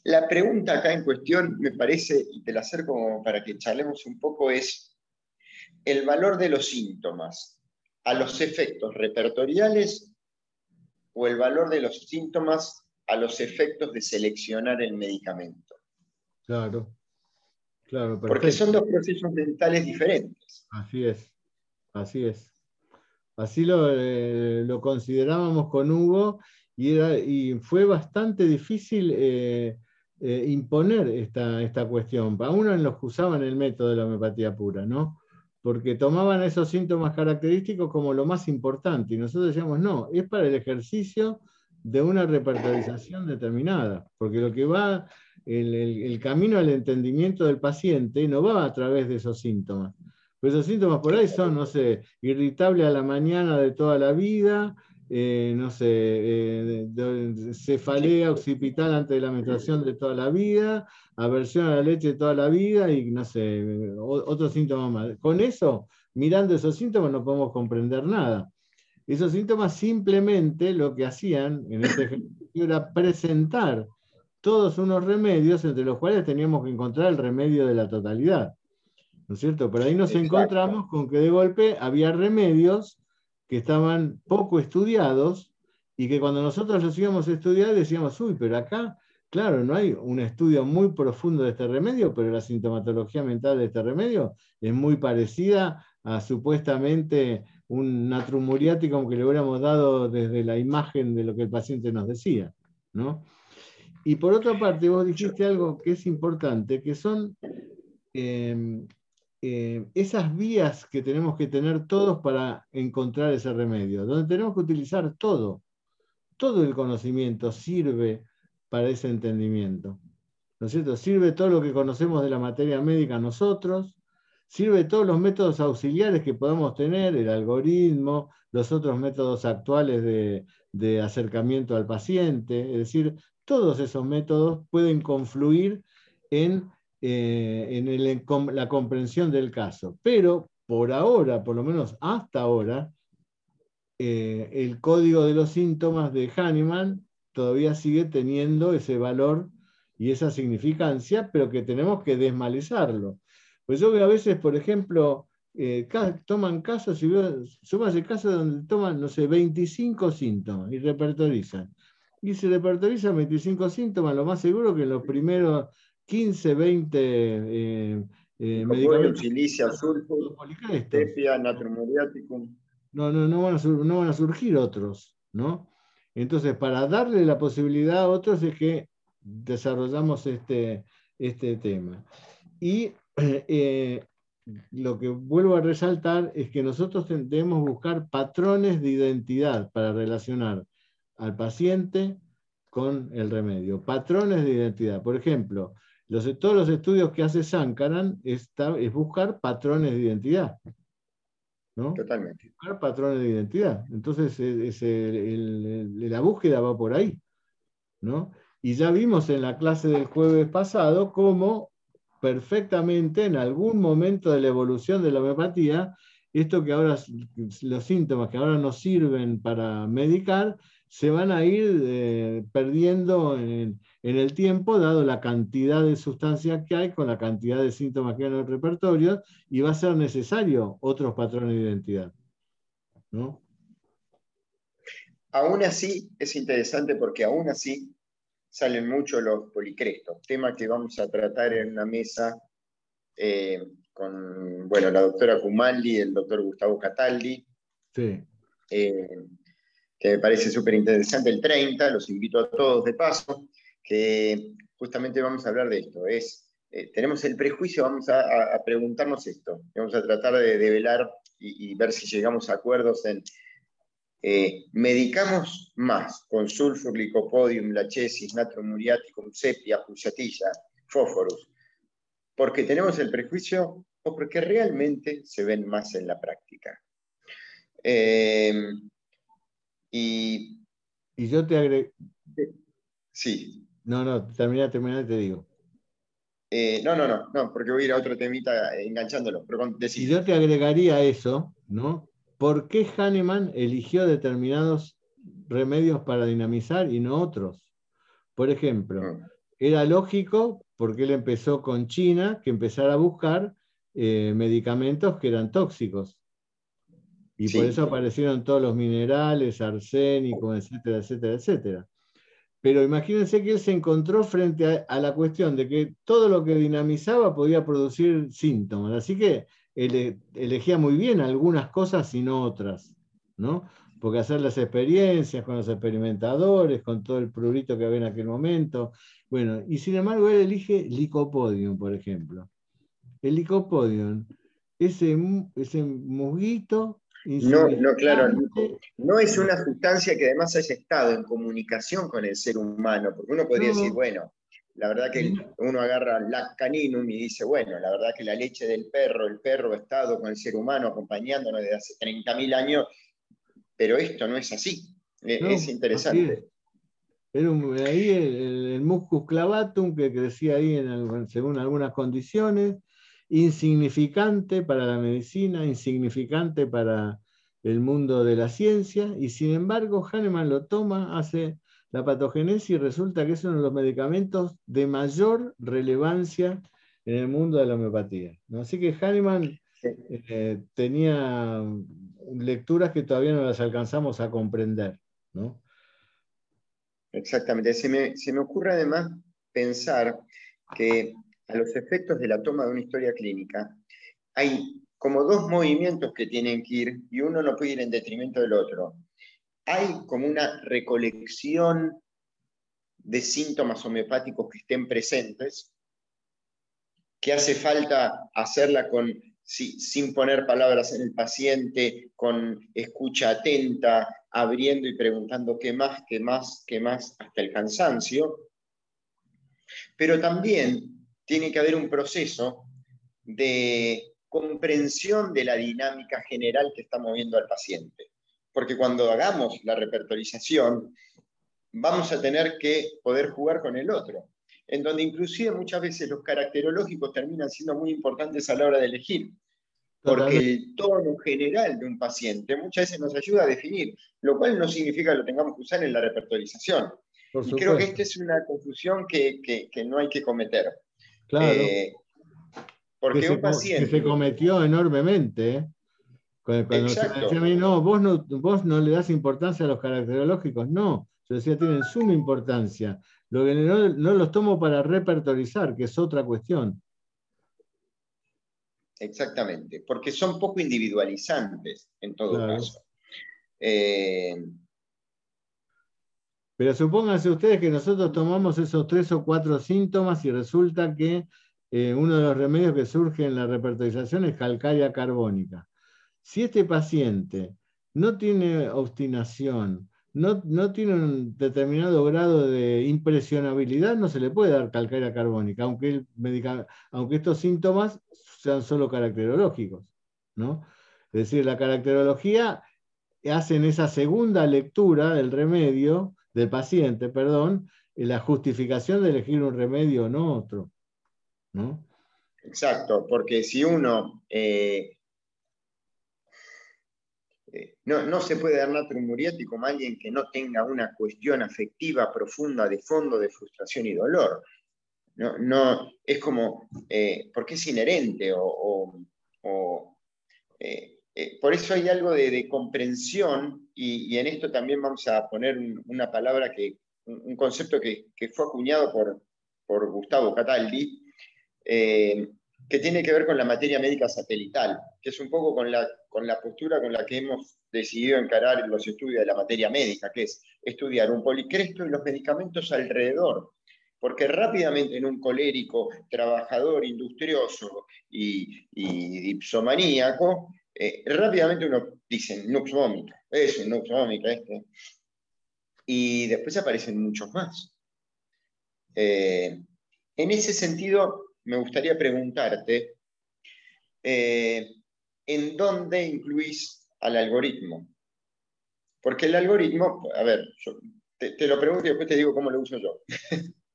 La pregunta acá en cuestión, me parece, y te la acerco para que charlemos un poco, es el valor de los síntomas a los efectos repertoriales o el valor de los síntomas a los efectos de seleccionar el medicamento. Claro, claro. Porque son dos procesos mentales diferentes. Así es, así es. Así lo, eh, considerábamos con Hugo y, fue bastante difícil eh, eh, imponer esta, esta cuestión, a uno en los que usaban el método de la homeopatía pura, ¿no? Porque tomaban esos síntomas característicos como lo más importante y nosotros decíamos, no, es para el ejercicio de una repertorización determinada, porque lo que va, el, el, camino al entendimiento del paciente no va a través de esos síntomas. Pues esos síntomas por ahí son, no sé, irritable a la mañana de toda la vida, eh, no sé, eh, cefalea occipital antes de la menstruación de toda la vida, aversión a la leche de toda la vida y no sé, otros síntomas más. Con eso, mirando esos síntomas, no podemos comprender nada. Esos síntomas simplemente lo que hacían en este ejercicio era presentar todos unos remedios entre los cuales teníamos que encontrar el remedio de la totalidad. ¿No es cierto? Pero ahí nos encontramos con que de golpe había remedios que estaban poco estudiados y que cuando nosotros los íbamos a estudiar decíamos, uy, pero acá, claro, no hay un estudio muy profundo de este remedio, pero la sintomatología mental de este remedio es muy parecida a supuestamente un natrumuriático que le hubiéramos dado desde la imagen de lo que el paciente nos decía. ¿no? Y por otra parte, vos dijiste algo que es importante, que son em, em, esas vías que tenemos que tener todos para encontrar ese remedio, donde tenemos que utilizar todo. Todo el conocimiento sirve para ese entendimiento. ¿No es cierto? Sirve todo lo que conocemos de la materia médica nosotros, Sirve todos los métodos auxiliares que podamos tener, el algoritmo, los otros métodos actuales de, acercamiento al paciente, es decir, todos esos métodos pueden confluir en, eh, la comprensión del caso. Pero por ahora, por lo menos hasta ahora, eh, el código de los síntomas de Hahnemann todavía sigue teniendo ese valor y esa significancia, pero que tenemos que desmalizarlo. Pues yo veo a veces, por ejemplo, eh, toman casos, y el caso donde toman, no sé, 25 síntomas y repertorizan. Y se repertorizan 25 síntomas, lo más seguro que en los primeros 15, 20 eh, eh, medicamentos. Silicia, tefia, natromuriaticum. No, no, no van, a, no van a surgir otros, ¿no? Entonces, para darle la posibilidad a otros es que desarrollamos este, este tema. Y eh, lo que vuelvo a resaltar es que nosotros debemos buscar patrones de identidad para relacionar al paciente con el remedio. Patrones de identidad. Por ejemplo, los, todos los estudios que hace Sankaran es buscar patrones de identidad. ¿no? Totalmente. Buscar patrones de identidad. Entonces, la búsqueda va por ahí. ¿no? Y ya vimos en la clase del jueves pasado cómo perfectamente en algún momento de la evolución de la homeopatía, esto que ahora, los síntomas que ahora nos sirven para medicar, se van a ir eh, perdiendo en, el tiempo, dado la cantidad de sustancias que hay, con la cantidad de síntomas que hay en el repertorio, y va a ser necesario otros patrones de identidad. ¿no? Aún así, es interesante porque aún así salen mucho los policrestos, tema que vamos a tratar en una mesa eh, con bueno, la doctora Kumaldi y el doctor Gustavo Cataldi, sí. Eh, que me parece súper interesante, el 30, los invito a todos de paso, que justamente vamos a hablar de esto. Es, eh, tenemos el prejuicio, vamos a, preguntarnos esto, vamos a tratar de develar y ver si llegamos a acuerdos en eh, medicamos más con sulfur, licopodium, lachesis, natrum muriaticum, sepia, pulsatilla, fósforos, porque tenemos el prejuicio o porque realmente se ven más en la práctica. Eh, y, y, yo te agrego. Sí. No, no, termina, termina, te digo. Eh, no, no, no, no, porque voy a ir a otro temita enganchándolo. Pero y yo te agregaría eso, ¿no? ¿por qué Hahnemann eligió determinados remedios para dinamizar y no otros? Por ejemplo, mm. era lógico, porque él empezó con China, que empezara a buscar eh, medicamentos que eran tóxicos. Y por eso aparecieron todos los minerales, arsénico, etcétera, etcétera, etcétera. Pero imagínense que él se encontró frente a, la cuestión de que todo lo que dinamizaba podía producir síntomas. Así que elegía muy bien algunas cosas y no otras, ¿no? Porque hacer las experiencias con los experimentadores, con todo el prurito que había en aquel momento. Bueno, y sin embargo él elige licopodium, por ejemplo. El licopodium, ese, ese musguito no, no, claro, no es una sustancia que además haya estado en comunicación con el ser humano, porque uno podría decir, bueno, la verdad que uno agarra la caninum y dice, bueno, la verdad que la leche del perro, el perro ha estado con el ser humano acompañándonos desde hace 30.000 años, pero esto no es así. E, es, interesante. Era ahí el, muscus clavatum que crecía ahí en, según algunas condiciones, insignificante para la medicina, insignificante para el mundo de la ciencia, y sin embargo Hahnemann lo toma, hace la patogenesis y resulta que es uno de los medicamentos de mayor relevancia en el mundo de la homeopatía. Así que Hahnemann eh, tenía lecturas que todavía no las alcanzamos a comprender. Exactamente. Se me, se me ocurre además pensar que a los efectos de la toma de una historia clínica hay como dos movimientos que tienen que ir y uno no puede ir en detrimento del otro. Hay como una recolección de síntomas homeopáticos que estén presentes, que hace falta hacerla con, sin poner palabras en el paciente, con escucha atenta, abriendo y preguntando qué más, qué más, qué más, hasta el cansancio. Pero también tiene que haber un proceso de comprensión de la dinámica general que está moviendo al paciente. Porque cuando hagamos la repertorización, vamos a tener que poder jugar con el otro, en donde inclusive muchas veces los caracterológicos terminan siendo muy importantes a la hora de elegir, porque el tono general de un paciente muchas veces nos ayuda a definir, lo cual no significa que lo tengamos que usar en la repertorización. y creo que esta es una confusión que, no hay que cometer. Claro. Eh, porque un paciente. Que se cometió enormemente. ¿eh? Cuando, se decía a mí, no vos, no, vos no le das importancia a los caracterológicos. No, yo decía, tienen suma importancia. Lo que no, los tomo para repertorizar, que es otra cuestión. Exactamente, porque son poco individualizantes en todo caso. Eh, Pero supónganse ustedes que nosotros tomamos esos tres o cuatro síntomas y resulta que eh, uno de los remedios que surge en la repertorización es calcaria carbónica. Si este paciente no tiene obstinación, no, tiene un determinado grado de impresionabilidad, no se le puede dar calcaria carbónica, aunque, aunque estos síntomas sean solo caracterológicos. ¿no? Es decir, la caracterología hace en esa segunda lectura del remedio, del paciente, perdón, la justificación de elegir un remedio o no otro. ¿no? Exacto, porque si uno eh, eh, no, se puede dar natrum muriati como alguien que no tenga una cuestión afectiva profunda de fondo de frustración y dolor. No, no es como, eh, porque es inherente o, por eso hay algo de, comprensión y, en esto también vamos a poner una palabra que, un concepto que, fue acuñado por, por Gustavo Cataldi, eh, que tiene que ver con la materia médica satelital, que es un poco con la, con la postura con la que hemos decidido encarar los estudios de la materia médica, que es estudiar un policresto y los medicamentos alrededor. Porque rápidamente en un colérico, trabajador, industrioso y, y dipsomaníaco, eh, rápidamente uno dice nux vomica, es un nux vomica este. Y después aparecen muchos más. Eh, en ese sentido, me gustaría preguntarte, eh, ¿en dónde incluís al algoritmo? Porque el algoritmo, a ver, te, lo pregunto y después te digo cómo lo uso yo.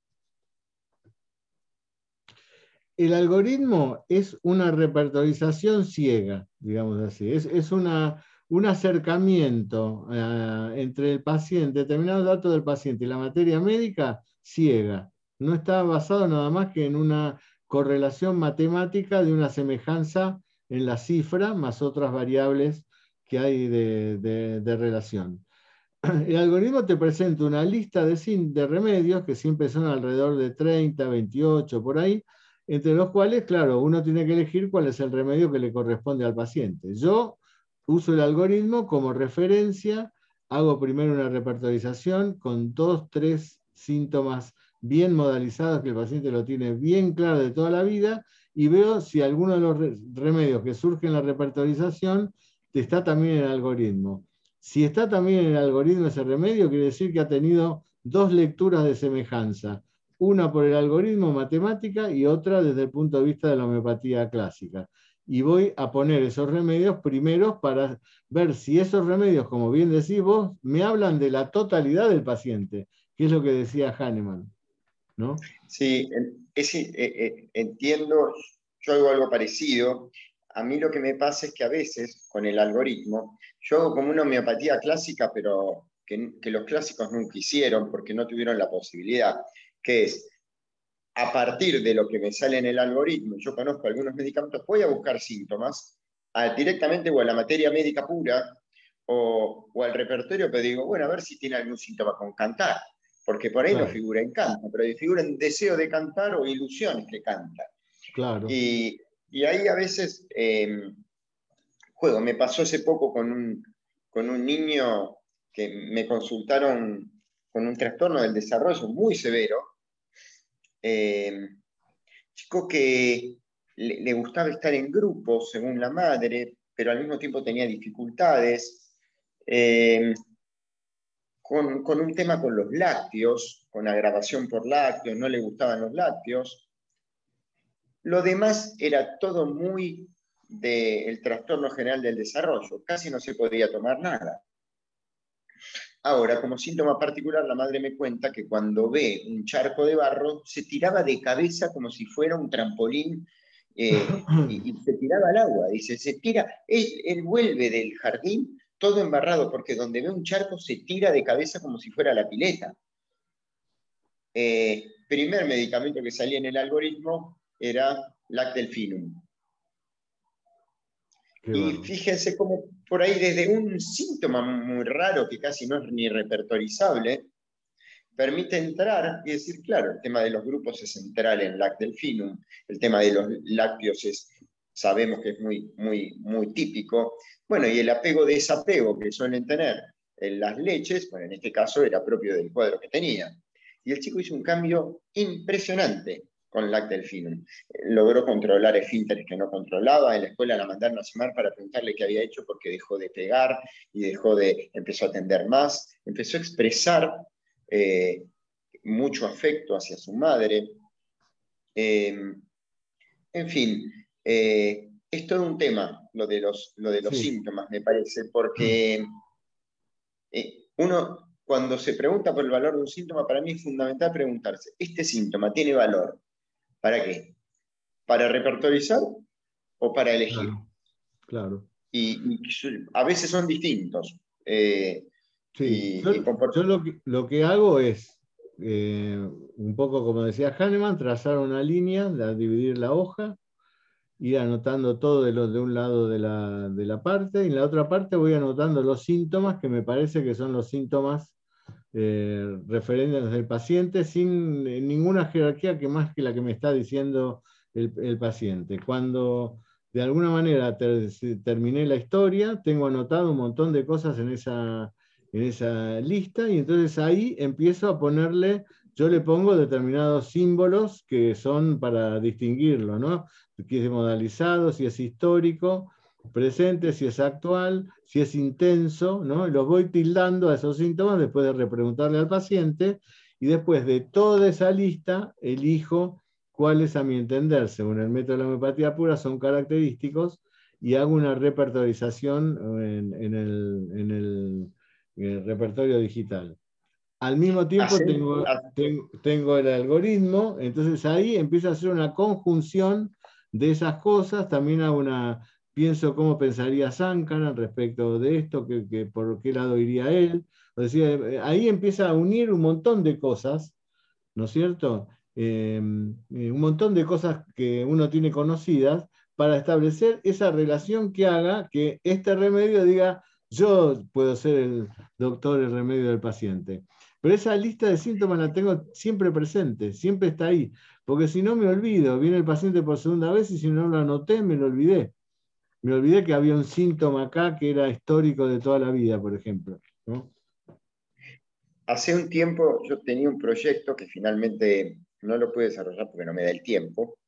el algoritmo es una repertorización ciega, digamos así. Es, una, un acercamiento eh, entre el paciente, determinados datos del paciente y la materia médica ciega. No está basado nada más que en una correlación matemática de una semejanza en la cifra más otras variables que hay de, relación. El algoritmo te presenta una lista de, de remedios que siempre son alrededor de 30, 28, por ahí, entre los cuales, claro, uno tiene que elegir cuál es el remedio que le corresponde al paciente. Yo uso el algoritmo como referencia, hago primero una repertorización con dos, tres síntomas bien modalizados, que el paciente lo tiene bien claro de toda la vida, y veo si alguno de los remedios que surge en la repertorización está también en el algoritmo. Si está también en el algoritmo ese remedio, quiere decir que ha tenido dos lecturas de semejanza, una por el algoritmo matemática y otra desde el punto de vista de la homeopatía clásica. Y voy a poner esos remedios primeros para ver si esos remedios, como bien decís vos, me hablan de la totalidad del paciente, que es lo que decía Hahnemann. Sí, eh, eh, entiendo, yo hago algo parecido. a mí lo que me pasa es que a veces con el algoritmo, yo hago como una homeopatía clásica, pero que los clásicos nunca hicieron porque no tuvieron la posibilidad, que es a partir de lo que me sale en el algoritmo, yo conozco algunos medicamentos, voy a buscar síntomas directamente o a la materia médica pura o, al repertorio, pero digo, bueno, a ver si tiene algún síntoma con cantar, porque por ahí no figura en canto, pero figura en deseo de cantar o ilusiones que canta. Claro. Y, ahí a veces em, juego, me pasó hace poco con un, con un niño que me consultaron con un trastorno del desarrollo muy severo, em, chico que le, gustaba estar en grupo, según la madre, pero al mismo tiempo tenía dificultades. Eh, con, un tema con los lácteos, con agravación por lácteos, no le gustaban los lácteos. Lo demás era todo muy del trastorno general del desarrollo, casi no se podía tomar nada. Ahora, como síntoma particular, la madre me cuenta que cuando ve un charco de barro, se tiraba de cabeza como si fuera un trampolín eh, y, se tiraba al agua. Dice, se tira, él, vuelve del jardín todo embarrado, porque donde ve un charco se tira de cabeza como si fuera la pileta. Eh, primer medicamento que salía en el algoritmo era lactelfinum. Y fíjense cómo por ahí desde un síntoma muy raro que casi no es ni repertorizable, permite entrar y decir, claro, el tema de los grupos es central en Lactelfinum, el tema de los lácteos es, sabemos que es muy, muy, muy típico. Bueno, y el apego desapego que suelen tener en las leches, bueno, en este caso era propio del cuadro que tenía. Y el chico hizo un cambio impresionante con Lactelfinum. Logró controlar esfínteres que no controlaba. En la escuela la mandaron a llamar para preguntarle qué había hecho porque dejó de pegar y dejó de, empezó a atender más. Empezó a expresar eh, mucho afecto hacia su madre. Eh, en fin, eh, es todo un tema lo de los, lo de los síntomas, me parece, porque uno cuando se pregunta por el valor de un síntoma, para mí es fundamental preguntarse, ¿este síntoma tiene valor? ¿Para qué? ¿Para repertorizar o para elegir? Claro. Y, a veces son distintos. Sí, yo, lo, que, hago es, eh, un poco como decía Hahnemann, trazar una línea, dividir la hoja, ir anotando todo de, de un lado de la, parte, y en la otra parte voy anotando los síntomas que me parece que son los síntomas eh, referentes del paciente, sin eh, ninguna jerarquía que más que la que me está diciendo el, paciente. Cuando de alguna manera terminé la historia, tengo anotado un montón de cosas en esa en esa lista y entonces ahí empiezo a ponerle, yo le pongo determinados símbolos que son para distinguirlo, ¿no? Si es modalizado, si es histórico, presente, si es actual, si es intenso, ¿no? Los voy tildando a esos síntomas después de repreguntarle al paciente y después de toda esa lista elijo cuáles a mi entender, según el método de la homeopatía pura, son característicos y hago una repertorización en el el repertorio digital. Al mismo tiempo tengo, tengo, el algoritmo, entonces ahí empieza a hacer una conjunción de esas cosas, también hago una, pienso cómo pensaría Sankara respecto de esto, que, por qué lado iría él. O sea, ahí empieza a unir un montón de cosas, ¿no es cierto? Em, eh, un montón de cosas que uno tiene conocidas para establecer esa relación que haga que este remedio diga, yo puedo ser el doctor, el remedio del paciente. Pero esa lista de síntomas la tengo siempre presente, siempre está ahí. Porque si no me olvido, viene el paciente por segunda vez y si no lo anoté, me lo olvidé. Me olvidé que había un síntoma acá que era histórico de toda la vida, por ejemplo. Hace un tiempo yo tenía un proyecto que finalmente no lo pude desarrollar porque no me da el tiempo,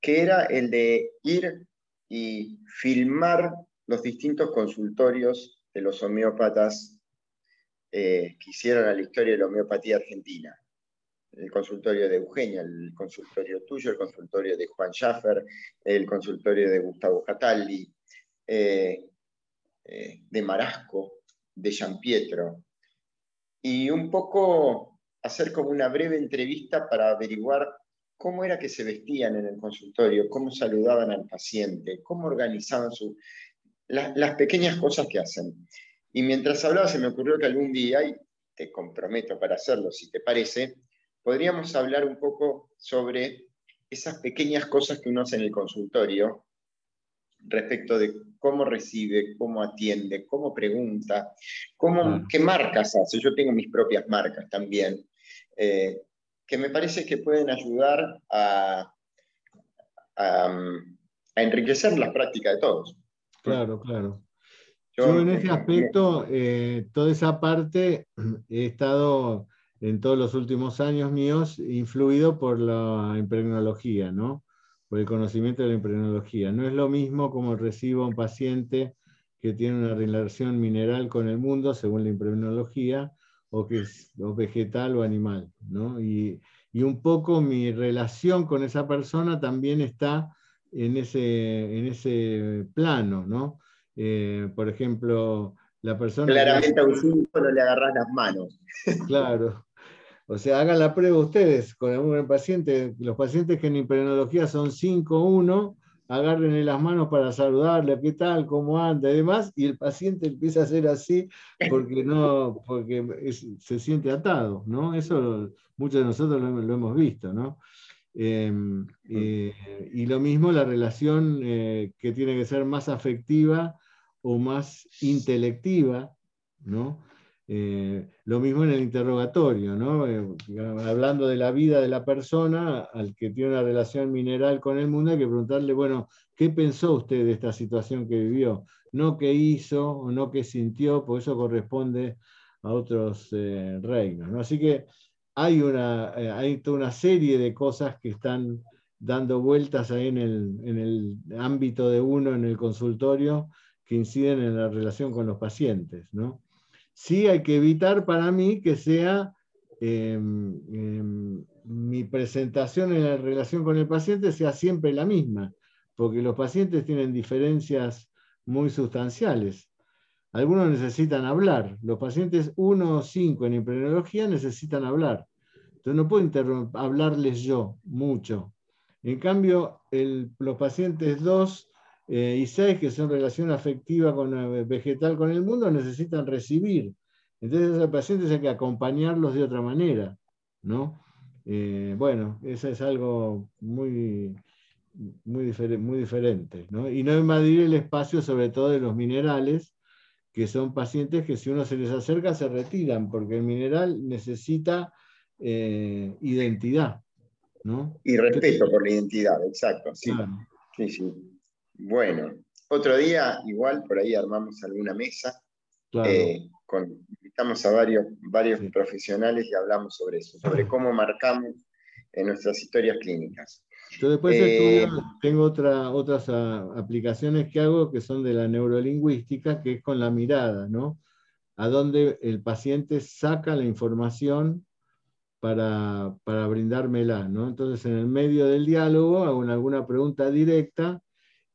que era el de ir y filmar los distintos consultorios de los homeópatas eh, que hicieron a la historia de la homeopatía argentina. El consultorio de Eugenia, el consultorio tuyo, el consultorio de Juan Schaffer, el consultorio de Gustavo Cataldi, eh, eh, de Marasco, de San Pietro. Y un poco hacer como una breve entrevista para averiguar cómo era que se vestían en el consultorio, cómo saludaban al paciente, cómo organizaban su, las pequeñas cosas que hacen. Y mientras hablaba se me ocurrió que algún día, y te comprometo para hacerlo si te parece, podríamos hablar un poco sobre esas pequeñas cosas que uno hace en el consultorio respecto de cómo recibe, cómo atiende, cómo pregunta, cómo, qué marcas hace. Yo tengo mis propias marcas también, eh, que me parece que pueden ayudar a, a, enriquecer las prácticas de todos. Claro, claro. Yo, en ese aspecto, eh, toda esa parte, he estado en todos los últimos años míos influido por la impregnología, ¿no? por el conocimiento de la impregnología. No es lo mismo como recibo a un paciente que tiene una relación mineral con el mundo, según la impregnología, o que es vegetal o animal. ¿no? Y, y, un poco mi relación con esa persona también está en ese, en ese plano. ¿no? Eh, por ejemplo, la persona... Claramente a un no le agarras las manos. Claro. O sea, hagan la prueba ustedes con algún paciente. Los pacientes que en imprenología son 5-1, agárrenle las manos para saludarle, qué tal, cómo anda y demás, y el paciente empieza a hacer así porque, no, porque se siente atado, ¿no? Eso muchos de nosotros lo, hemos visto, ¿no? Em, eh, y lo mismo la relación eh, que tiene que ser más afectiva o más intelectiva, ¿no? Eh, lo mismo en el interrogatorio, ¿no? Eh, hablando de la vida de la persona, al que tiene una relación mineral con el mundo, hay que preguntarle, bueno, ¿qué pensó usted de esta situación que vivió? No qué hizo o no qué sintió, porque eso corresponde a otros eh, reinos. ¿no? Así que hay, una, hay toda una serie de cosas que están dando vueltas ahí en el, en el ámbito de uno, en el consultorio, que inciden en la relación con los pacientes, ¿no? Sí hay que evitar para mí que sea em, em, mi presentación en la relación con el paciente sea siempre la misma, porque los pacientes tienen diferencias muy sustanciales. Algunos necesitan hablar, los pacientes 1 o 5 en imprenología necesitan hablar. Entonces no puedo hablarles yo mucho. En cambio, los pacientes 2 eh, y seis que son relación afectiva con el vegetal con el mundo necesitan recibir. Entonces a los pacientes hay que acompañarlos de otra manera, ¿no? Eh, bueno, eso es algo muy, muy, muy diferente, ¿no? Y no invadir el espacio sobre todo de los minerales, que son pacientes que si uno se les acerca se retiran, porque el mineral necesita eh, identidad, ¿no? Y respeto por la identidad, exacto, sí. Sí, sí. Bueno, otro día igual por ahí armamos alguna mesa. Eh, invitamos a varios, varios profesionales y hablamos sobre eso, sobre cómo marcamos en nuestras historias clínicas. Yo después eh, tengo otra, otras ah, aplicaciones que hago que son de la neurolingüística, que es con la mirada, ¿no? A donde el paciente saca la información para, para brindármela, ¿no? Entonces, en el medio del diálogo hago alguna pregunta directa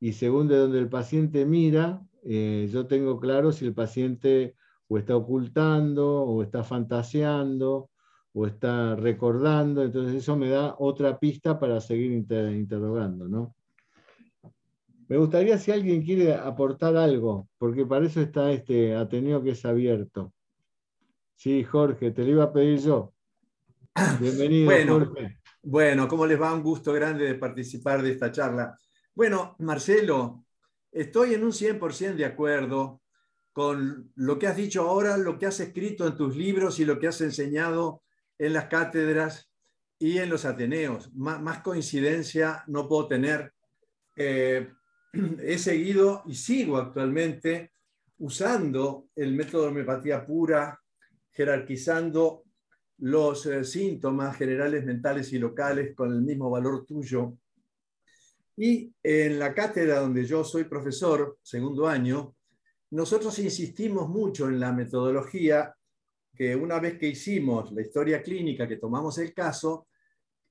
y según de donde el paciente mira, eh, yo tengo claro si el paciente o está ocultando, o está fantaseando, o está recordando, entonces eso me da otra pista para seguir interrogando, ¿no? Me gustaría si alguien quiere aportar algo, porque para eso está este Ateneo que es abierto. Sí, Jorge, te lo iba a pedir yo. Bienvenido, Jorge. Bueno, ¿cómo les va? Un gusto grande de participar de esta charla. Bueno, Marcelo, estoy en un 100% de acuerdo con lo que has dicho ahora, lo que has escrito en tus libros y lo que has enseñado en las cátedras y en los Ateneos. Más, coincidencia no puedo tener. Eh, he seguido y sigo actualmente usando el método de homeopatía pura, jerarquizando los eh, síntomas generales, mentales y locales con el mismo valor tuyo y en la cátedra donde yo soy profesor, segundo año, nosotros insistimos mucho en la metodología que una vez que hicimos la historia clínica, que tomamos el caso,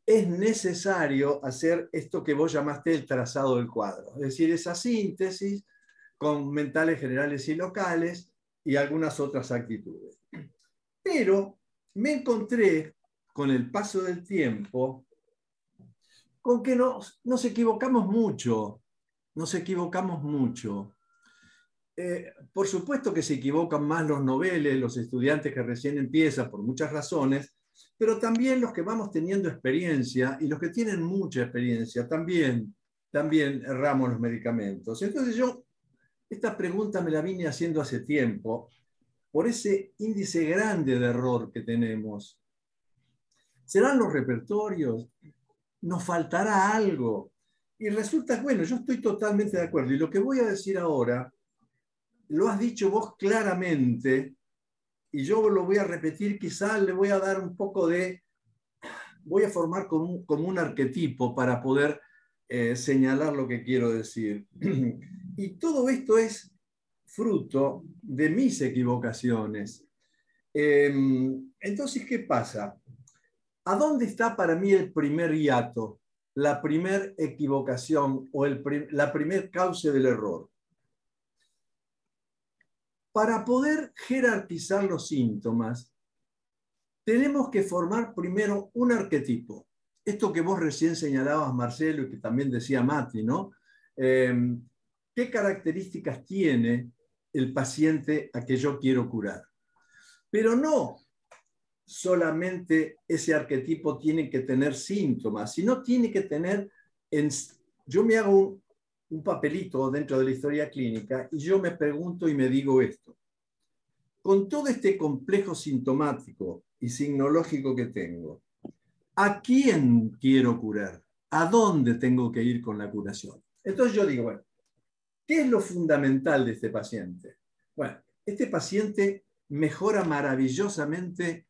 es necesario hacer esto que vos llamaste el trazado del cuadro, es decir, esa síntesis con mentales generales y locales y algunas otras actitudes. Pero me encontré con el paso del tiempo con que nos, nos equivocamos mucho, nos equivocamos mucho. Eh, por supuesto que se equivocan más los noveles, los estudiantes que recién empiezan por muchas razones, pero también los que vamos teniendo experiencia y los que tienen mucha experiencia también, también erramos los medicamentos. Entonces yo esta pregunta me la vine haciendo hace tiempo por ese índice grande de error que tenemos. ¿Serán los repertorios? ¿Nos faltará algo? Y resulta, bueno, yo estoy totalmente de acuerdo. Y lo que voy a decir ahora, lo has dicho vos claramente, y yo lo voy a repetir, quizás le voy a dar un poco de, voy a formar como un, como un arquetipo para poder eh, señalar lo que quiero decir. y todo esto es fruto de mis equivocaciones. Em, entonces, ¿qué pasa? ¿A dónde está para mí el primer hiato, la primera equivocación o la primer causa del error? Para poder jerarquizar los síntomas, tenemos que formar primero un arquetipo esto que vos recién señalabas, Marcelo, y que también decía Mati, ¿no? Em, ¿Qué características tiene el paciente a que yo quiero curar? Pero no solamente ese arquetipo tiene que tener síntomas, sino tiene que tener, en, yo me hago un, un papelito dentro de la historia clínica y yo me pregunto y me digo esto. Con todo este complejo sintomático y signológico que tengo, ¿A quién quiero curar? ¿A dónde tengo que ir con la curación? Entonces yo digo, bueno, ¿qué es lo fundamental de este paciente? Bueno, este paciente mejora maravillosamente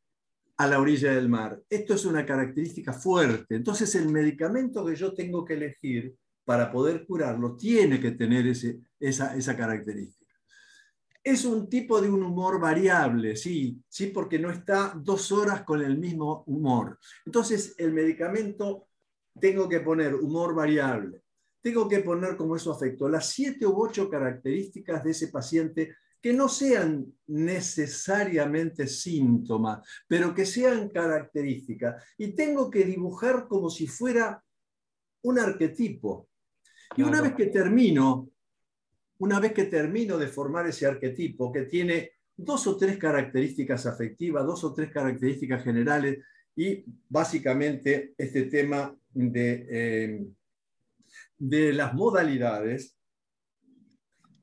a la orilla del mar. Esto es una característica fuerte. Entonces el medicamento que yo tengo que elegir para poder curarlo tiene que tener ese, esa, esa característica. Es un tipo de un humor variable, sí, sí, porque no está dos horas con el mismo humor. Entonces, el medicamento tengo que poner humor variable, tengo que poner como eso afecto las siete u ocho características de ese paciente que no sean necesariamente síntomas, pero que sean características. Y tengo que dibujar como si fuera un arquetipo. Y una vez que termino una vez que termino de formar ese arquetipo que tiene dos o tres características afectivas, dos o tres características generales y básicamente este tema de, eh, de las modalidades,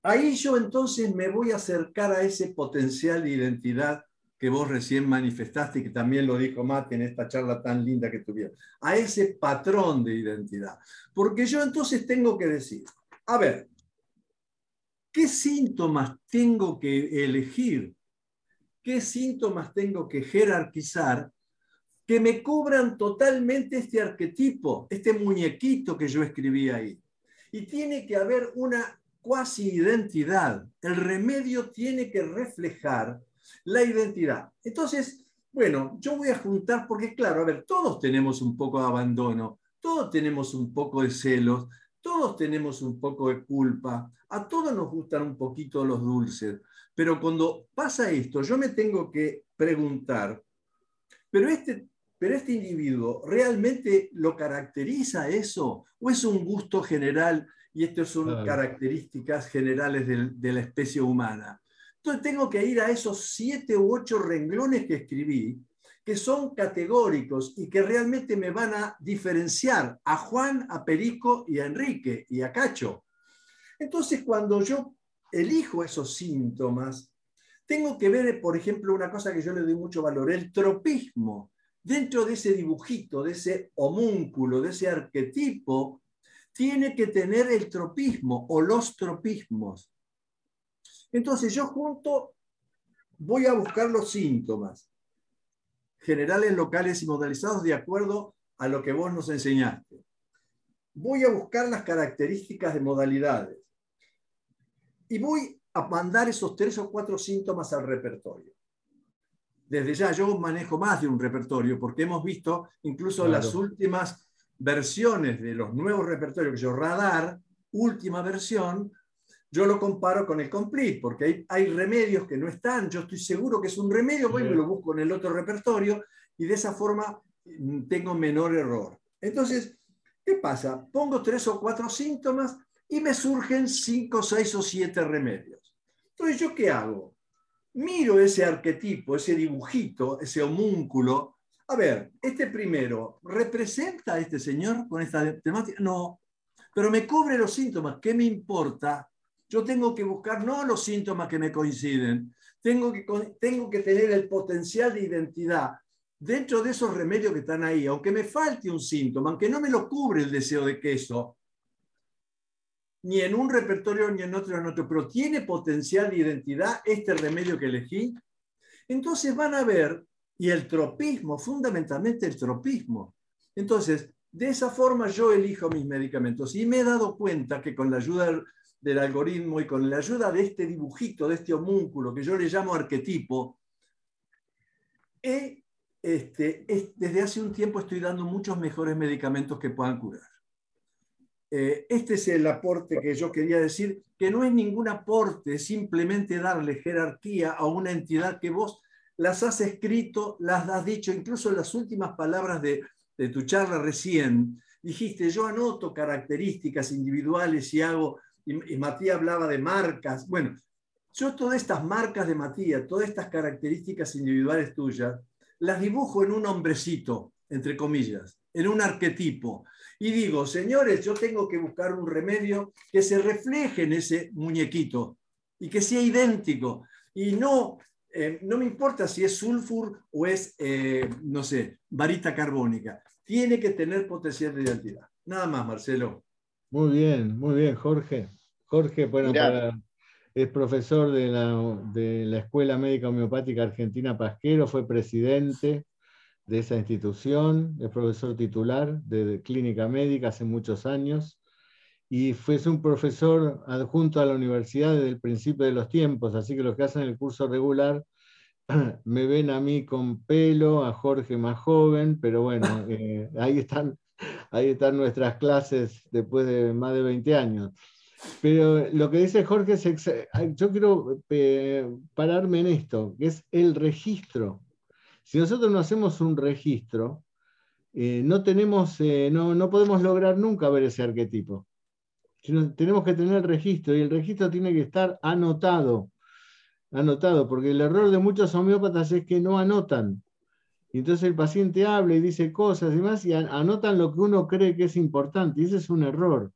ahí yo entonces me voy a acercar a ese potencial de identidad que vos recién manifestaste y que también lo dijo Mate en esta charla tan linda que tuvieron, a ese patrón de identidad. Porque yo entonces tengo que decir, a ver, ¿Qué síntomas tengo que elegir? ¿Qué síntomas tengo que jerarquizar que me cubran totalmente este arquetipo, este muñequito que yo escribí ahí? Y tiene que haber una cuasi identidad. El remedio tiene que reflejar la identidad. Entonces, bueno, yo voy a juntar, porque claro, a ver, todos tenemos un poco de abandono, todos tenemos un poco de celos, todos tenemos un poco de culpa, a todos nos gustan un poquito los dulces, pero cuando pasa esto, yo me tengo que preguntar, pero este, pero este individuo realmente lo caracteriza eso o es un gusto general y estas son características generales de la especie humana. Entonces tengo que ir a esos siete u ocho renglones que escribí que son categóricos y que realmente me van a diferenciar a Juan, a Perico y a Enrique y a Cacho. Entonces, cuando yo elijo esos síntomas, tengo que ver, por ejemplo, una cosa que yo le doy mucho valor, el tropismo. Dentro de ese dibujito, de ese homúnculo, de ese arquetipo, tiene que tener el tropismo o los tropismos. Entonces yo junto voy a buscar los síntomas generales, locales y modalizados de acuerdo a lo que vos nos enseñaste. Voy a buscar las características de modalidades y voy a mandar esos tres o cuatro síntomas al repertorio. Desde ya yo manejo más de un repertorio porque hemos visto incluso las últimas versiones de los nuevos repertorios que yo radar, última versión, yo lo comparo con el complete, porque hay, remedios que no están, yo estoy seguro que es un remedio, voy y me lo busco en el otro repertorio y de esa forma mm, tengo menor error. Entonces, ¿Qué pasa? Pongo tres o cuatro síntomas y me surgen cinco, seis o siete remedios. Entonces, ¿yo qué hago? Miro ese arquetipo, ese dibujito, ese homúnculo. A ver, este primero, ¿representa a este señor con esta temática? No, pero me cubre los síntomas. ¿Qué me importa? Yo tengo que buscar no los síntomas que me coinciden, tengo que, tengo que tener el potencial de identidad dentro de esos remedios que están ahí, aunque me falte un síntoma, aunque no me lo cubre el deseo de queso, ni en un repertorio ni en otro, en otro, pero tiene potencial de identidad este remedio que elegí, entonces van a ver, y el tropismo, fundamentalmente el tropismo. Entonces, de esa forma yo elijo mis medicamentos y me he dado cuenta que con la ayuda del algoritmo y con la ayuda de este dibujito, de este homúnculo que yo le llamo arquetipo, este, desde hace un tiempo estoy dando muchos mejores medicamentos que puedan curar. Eh, este es el aporte que yo quería decir, que no es ningún aporte, simplemente darle jerarquía a una entidad que vos las has escrito, las has dicho, incluso en las últimas palabras de, tu charla recién, dijiste, yo anoto características individuales y hago y, Matías hablaba de marcas. Bueno, yo todas estas marcas de Matías, todas estas características individuales tuyas, las dibujo en un hombrecito, entre comillas, en un arquetipo. Y digo, señores, yo tengo que buscar un remedio que se refleje en ese muñequito y que sea idéntico. Y no, eh, no me importa si es sulfur o es, eh, no sé, varita carbónica. Tiene que tener potencial de identidad. Nada más, Marcelo. Muy bien, muy bien, Jorge. Jorge, bueno, es profesor de la, Escuela Médica Homeopática Argentina Pasquero, fue presidente de esa institución, es profesor titular de, clínica médica hace muchos años y fue un profesor adjunto a la universidad desde el principio de los tiempos, así que los que hacen el curso regular me ven a mí con pelo, a Jorge más joven, pero bueno, eh, ahí, están, ahí están nuestras clases después de más de 20 años. Pero lo que dice Jorge es, yo quiero eh, pararme en esto, que es el registro. Si nosotros no hacemos un registro, eh, no, tenemos, no, no, podemos lograr nunca ver ese arquetipo. tenemos que tener registro y el registro tiene que estar anotado. Anotado, porque el error de muchos homeópatas es que no anotan. Y entonces el paciente habla y dice cosas y más y anotan lo que uno cree que es importante. Y ese es un error.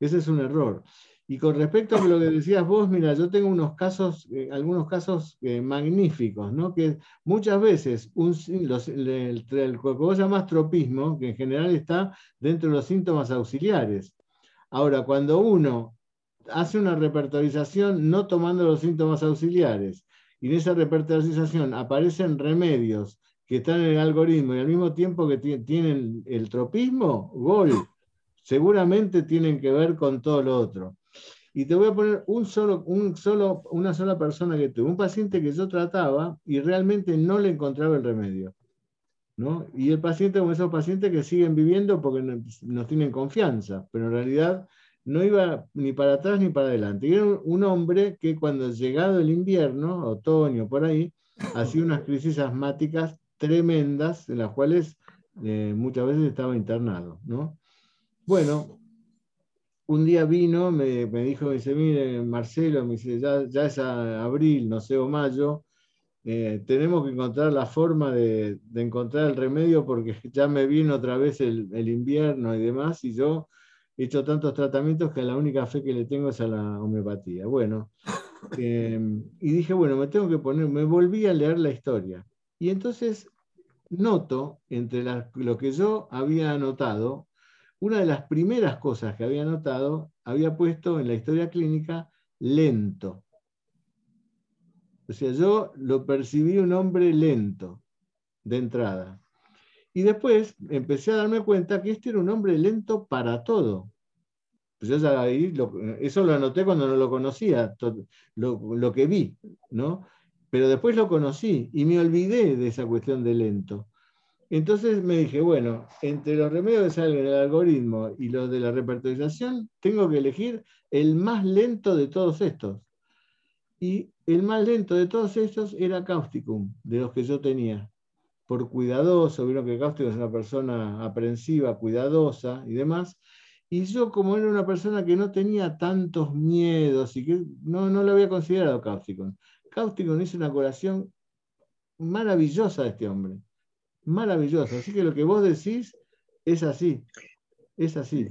Ese es un error. Y con respecto a lo que decías vos, mira, yo tengo unos casos, eh, algunos casos eh, magníficos, ¿no? Que muchas veces un, los, el, lo que vos llamás tropismo, que en general está dentro de los síntomas auxiliares. Ahora, cuando uno hace una repertorización no tomando los síntomas auxiliares, y en esa repertorización aparecen remedios que están en el algoritmo y al mismo tiempo que tienen el tropismo, gol seguramente tienen que ver con todo lo otro. Y te voy a poner un solo, un solo, una sola persona que tuve, un paciente que yo trataba y realmente no le encontraba el remedio. ¿no? Y el paciente, como esos pacientes que siguen viviendo porque nos tienen confianza, pero en realidad no iba ni para atrás ni para adelante. Y era un hombre que cuando llegado el invierno, otoño, por ahí, hacía unas crisis asmáticas tremendas, en las cuales eh, muchas veces estaba internado. ¿no? Bueno, un día vino, me, dijo, me dice, mire, Marcelo, me dice, ya, es abril, no sé, o mayo, eh, tenemos que encontrar la forma de, encontrar el remedio porque ya me vino otra vez el, invierno y demás, y yo hecho tantos tratamientos que la única fe que le tengo es a la homeopatía. Bueno, em, y dije, bueno, me tengo que poner, me volví a leer la historia. Y entonces noto, entre lo que yo había anotado, una de las primeras cosas que había notado, había puesto en la historia clínica lento. O sea, yo lo percibí un hombre lento de entrada. Y después empecé a darme cuenta que este era un hombre lento para todo. Yo ya eso lo anoté cuando no lo conocía, lo, lo que vi, ¿no? Pero después lo conocí y me olvidé de esa cuestión de lento. Entonces me dije, bueno, entre los remedios que salen del algoritmo y los de la repertorización, tengo que elegir el más lento de todos estos. Y el más lento de todos estos era Causticum, de los que yo tenía. Por cuidadoso, vieron que Cáustico es una persona aprensiva, cuidadosa y demás. Y yo, como era una persona que no tenía tantos miedos y que no, no lo había considerado Cáustico, Cáustico hizo una curación maravillosa de este hombre. Maravillosa. Así que lo que vos decís es así. Es así.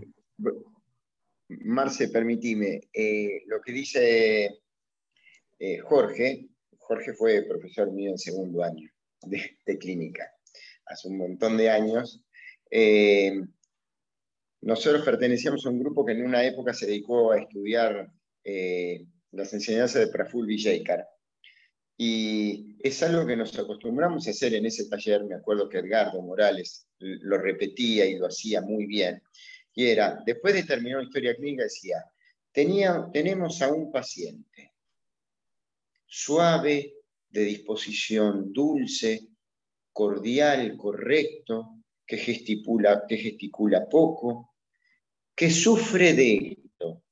Marce, permitime. Eh, lo que dice eh, Jorge, Jorge fue profesor mío en segundo año de, clínica, hace un montón de años. Eh, nosotros pertenecíamos a un grupo que en una época se dedicó a estudiar las enseñanzas de Praful Villecar. Y es algo que nos acostumbramos a hacer en ese taller, me acuerdo que Edgardo Morales lo repetía y lo hacía muy bien, y era, después de terminar la historia clínica, decía, Tenía, tenemos a un paciente suave, de disposición dulce, cordial, correcto, que gesticula, que gesticula poco, que sufre de esto,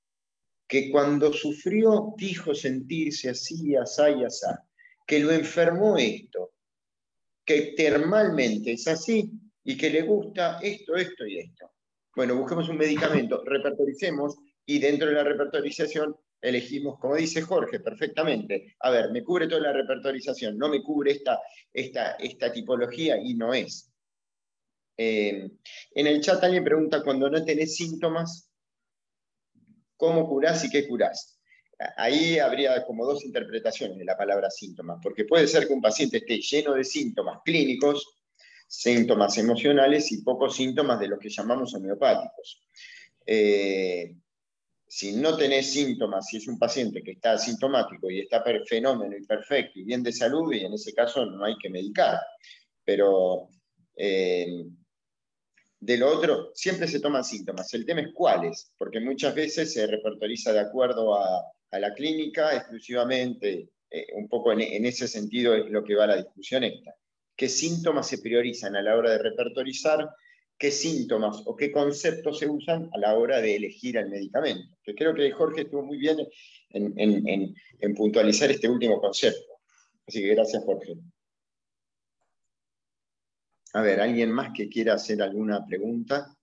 que cuando sufrió dijo sentirse así, asá y asá que lo enfermó esto, que termalmente es así y que le gusta esto, esto y esto. Bueno, busquemos un medicamento, repertoricemos y dentro de la repertorización elegimos, como dice Jorge, perfectamente. A ver, me cubre toda la repertorización, no me cubre esta, esta, esta tipología y no es. Eh, en el chat alguien pregunta, cuando no tenés síntomas, ¿cómo curás y qué curás? ahí habría como dos interpretaciones de la palabra síntomas, porque puede ser que un paciente esté lleno de síntomas clínicos, síntomas emocionales y pocos síntomas de los que llamamos homeopáticos. Eh, si no tenés síntomas, si es un paciente que está asintomático y está fenómeno y perfecto y bien de salud, y en ese caso no hay que medicar. Pero eh, de lo otro, siempre se toman síntomas. El tema es cuáles, porque muchas veces se repertoriza de acuerdo a, la clínica exclusivamente, eh, un poco en, ese sentido es lo que va la discusión esta. ¿Qué síntomas se priorizan a la hora de repertorizar? ¿Qué síntomas o qué conceptos se usan a la hora de elegir el medicamento? Que creo que Jorge estuvo muy bien en, en puntualizar este último concepto. Así que gracias, Jorge. A ver, ¿alguien más que quiera hacer alguna pregunta?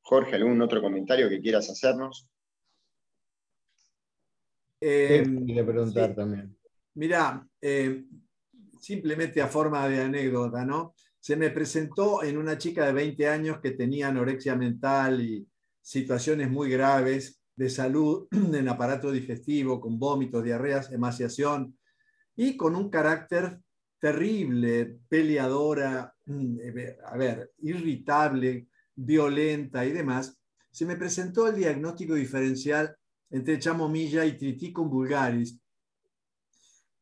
Jorge, ¿algún otro comentario que quieras hacernos? Eh, preguntar también. Mirá, eh, simplemente a forma de anécdota, ¿no? Se me presentó en una chica de 20 años que tenía anorexia mental y situaciones muy graves de salud en aparato digestivo, con vómitos, diarreas, emaciación y con un carácter terrible, peleadora, mm, eh, a ver, irritable, violenta y demás, se me presentó el diagnóstico diferencial entre chamomilla y triticum vulgaris.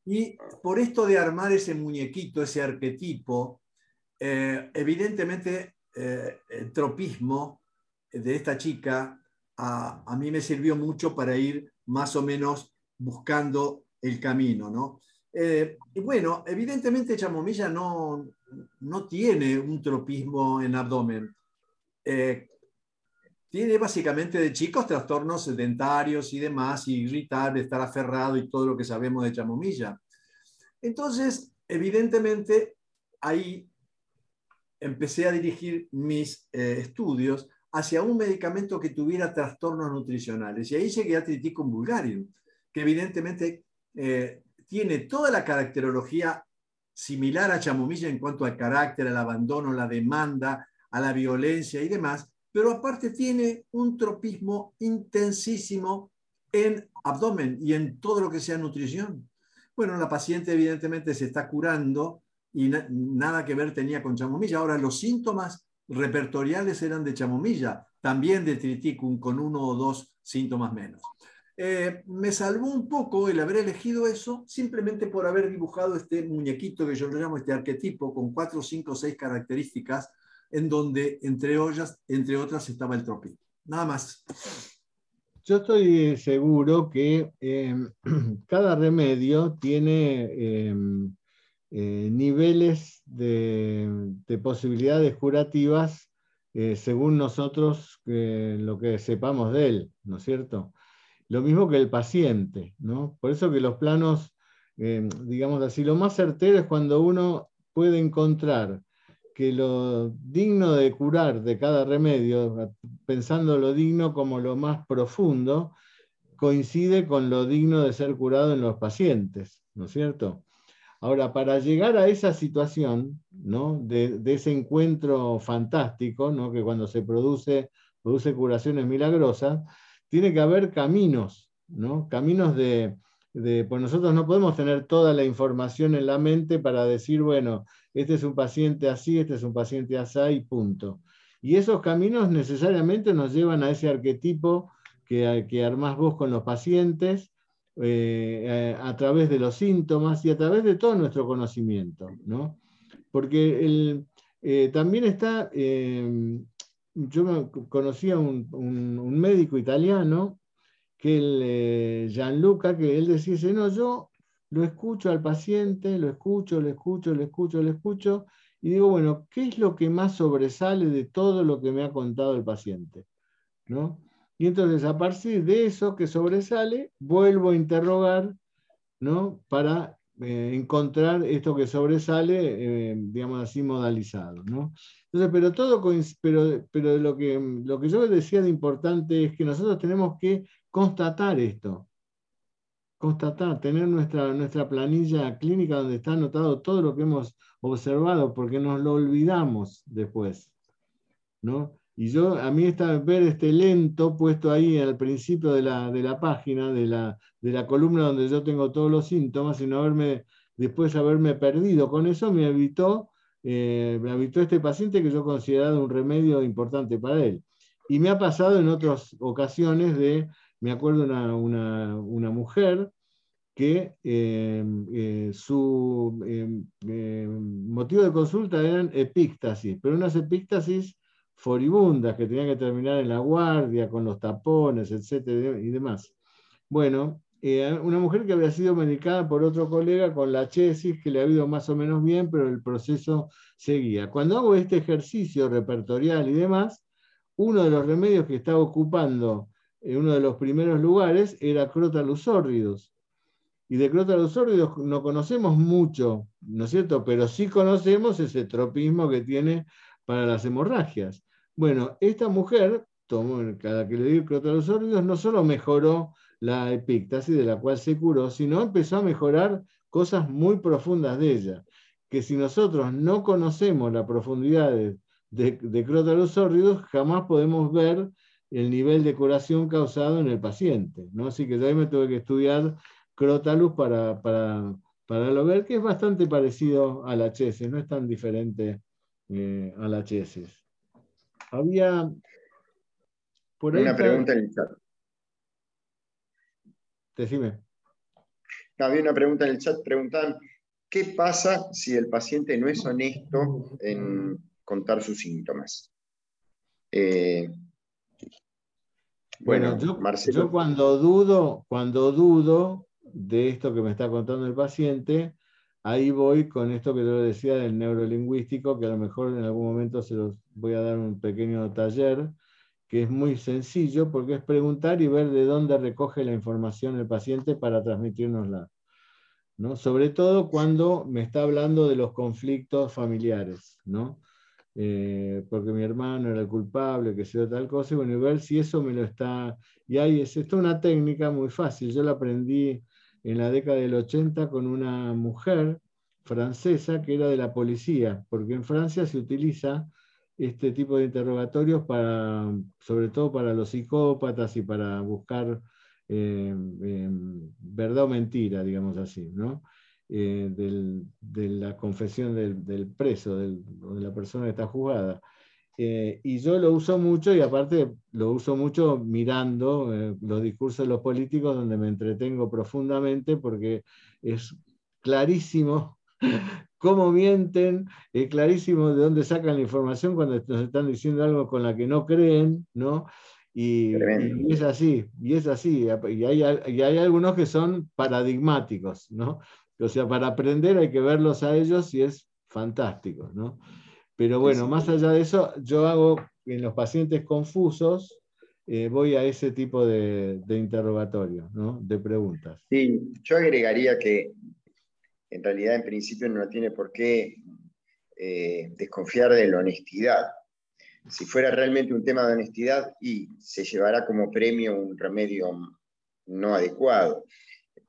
Y por esto de armar ese muñequito, ese arquetipo, eh, evidentemente eh, el tropismo de esta chica a, a, mí me sirvió mucho para ir más o menos buscando el camino, ¿no? Eh, y bueno, evidentemente chamomilla no, no tiene un tropismo en abdomen. Tiene básicamente de chicos trastornos dentarios y demás, y irritable, estar aferrado y todo lo que sabemos de chamomilla. Entonces, evidentemente, ahí empecé a dirigir mis eh, estudios hacia un medicamento que tuviera trastornos nutricionales. Y ahí llegué a Triticum vulgarium, que evidentemente eh, tiene toda la caracterología similar a chamomilla en cuanto al carácter, al abandono, la demanda, a la violencia y demás, pero aparte tiene un tropismo intensísimo en abdomen y en todo lo que sea nutrición. Bueno, la paciente evidentemente se está curando y nada que ver tenía con chamomilla. Ahora, los síntomas repertoriales eran de chamomilla, también de triticum, con uno o dos síntomas menos. Eh, me salvó un poco el haber elegido eso simplemente por haber dibujado este muñequito que yo lo llamo este arquetipo con cuatro, cinco, seis características en donde entre, entre otras estaba el tropismo. Nada más. Yo estoy seguro que em, cada remedio tiene em, eh, niveles de, posibilidades curativas eh, según nosotros lo que sepamos de él, ¿no es cierto? Lo mismo que el paciente, ¿no? Por eso que los planos eh, digamos así, lo más certero es cuando uno puede encontrar que lo digno de curar de cada remedio, pensando lo digno como lo más profundo, coincide con lo digno de ser curado en los pacientes, ¿no es cierto? Ahora, para llegar a esa situación, ¿no? de, ese encuentro fantástico, ¿no? que cuando se produce, produce curaciones milagrosas, tiene que haber caminos, ¿no? caminos de, de, pues nosotros no podemos tener toda la información en la mente para decir, bueno, este es un paciente así, este es un paciente así y punto. Y esos caminos necesariamente nos llevan a ese arquetipo que, que armás vos con los pacientes, eh, a, través de los síntomas y a través de todo nuestro conocimiento, ¿no? Porque eh, también está, eh, yo conocí a un, un, médico italiano, que el Gianluca, que él decía, no, yo lo escucho al paciente, lo escucho, lo escucho, lo escucho, lo escucho, y digo, bueno, ¿qué es lo que más sobresale de todo lo que me ha contado el paciente? ¿No? Y entonces a partir de eso que sobresale, vuelvo a interrogar ¿no? para eh, encontrar esto que sobresale, eh, digamos así, modalizado. ¿no? Entonces, pero todo, pero, pero lo, que, lo que yo decía de importante es que nosotros tenemos que constatar esto, constatar, tener nuestra, nuestra planilla clínica donde está anotado todo lo que hemos observado, porque nos lo olvidamos después. ¿no? Y yo, a mí está ver este lento puesto ahí al principio de la, de la página, de la, de la, columna donde yo tengo todos los síntomas, y no haberme, después haberme perdido con eso, me evitó, eh, me evitó este paciente que yo considerado un remedio importante para él. Y me ha pasado en otras ocasiones de, me acuerdo una, una, una mujer que eh, eh, su motivo de consulta eran epíctasis, pero unas epíctasis foribundas que tenían que terminar en la guardia con los tapones, etcétera y demás. Bueno, eh, una mujer que había sido medicada por otro colega con la chesis, que le ha ido más o menos bien, pero el proceso seguía. Cuando hago este ejercicio repertorial y demás, uno de los remedios que estaba ocupando en uno de los primeros lugares era Crotalus. Y de Crotalus no conocemos mucho, ¿no es cierto? Pero sí conocemos ese tropismo que tiene para las hemorragias. Bueno, esta mujer, tomó, cada que le dio crotalosóridos, no solo mejoró la epíctasis de la cual se curó, sino empezó a mejorar cosas muy profundas de ella, que si nosotros no conocemos la profundidad de, de, jamás podemos ver el nivel de curación causado en el paciente. ¿no? Así que yo ahí me tuve que estudiar Crotalus para, para, para lo ver, que es bastante parecido a la HS, no es tan diferente eh, a la HS. Había por una pregunta en el chat. Decime. había una pregunta en el chat, preguntaban, ¿qué pasa si el paciente no es honesto en contar sus síntomas? Eh, bueno, yo, yo, cuando dudo, cuando dudo de esto que me está contando el paciente, ahí voy con esto que yo decía del neurolingüístico, que a lo mejor en algún momento se los voy a dar un pequeño taller, que es muy sencillo porque es preguntar y ver de dónde recoge la información el paciente para transmitirnosla. ¿no? Sobre todo cuando me está hablando de los conflictos familiares, ¿no? Eh, porque mi hermano era el culpable, que sea tal cosa, y bueno, y ver si eso me lo está... Y ahí es esto una técnica muy fácil, yo la aprendí en la década del 80 con una mujer francesa que era de la policía, porque en Francia se utiliza este tipo de interrogatorios para, sobre todo para los psicópatas y para buscar eh, em, verdad o mentira, digamos así, ¿no? Eh, de la confesión del, preso, de la persona que está juzgada. Eh, y yo lo uso mucho y aparte lo uso mucho mirando eh, los discursos de los políticos donde me entretengo profundamente porque es clarísimo cómo mienten, es clarísimo de dónde sacan la información cuando nos están diciendo algo con la que no creen, ¿no? Y, es así, y es así, y hay, y hay, algunos que son paradigmáticos, ¿no? O sea, para aprender hay que verlos a ellos y es fantástico, ¿no? Pero bueno, más allá de eso, yo hago en los pacientes confusos, eh, voy a ese tipo de, de interrogatorio, ¿no? de preguntas. Sí, yo agregaría que en realidad en principio no tiene por qué eh, desconfiar de la honestidad. Si fuera realmente un tema de honestidad, y se llevará como premio un remedio no adecuado.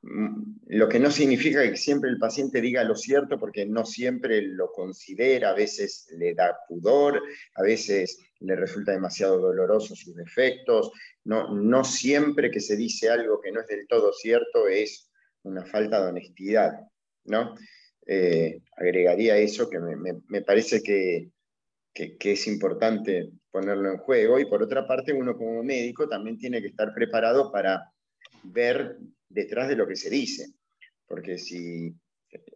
Mm, lo que no significa que siempre el paciente diga lo cierto porque no siempre lo considera, a veces le da pudor, a veces le resulta demasiado doloroso sus defectos, no, no siempre que se dice algo que no es del todo cierto es una falta de honestidad, ¿no? Eh, agregaría eso que me, parece que, que, es importante ponerlo en juego y por otra parte uno como médico también tiene que estar preparado para ver detrás de lo que se dice, porque si,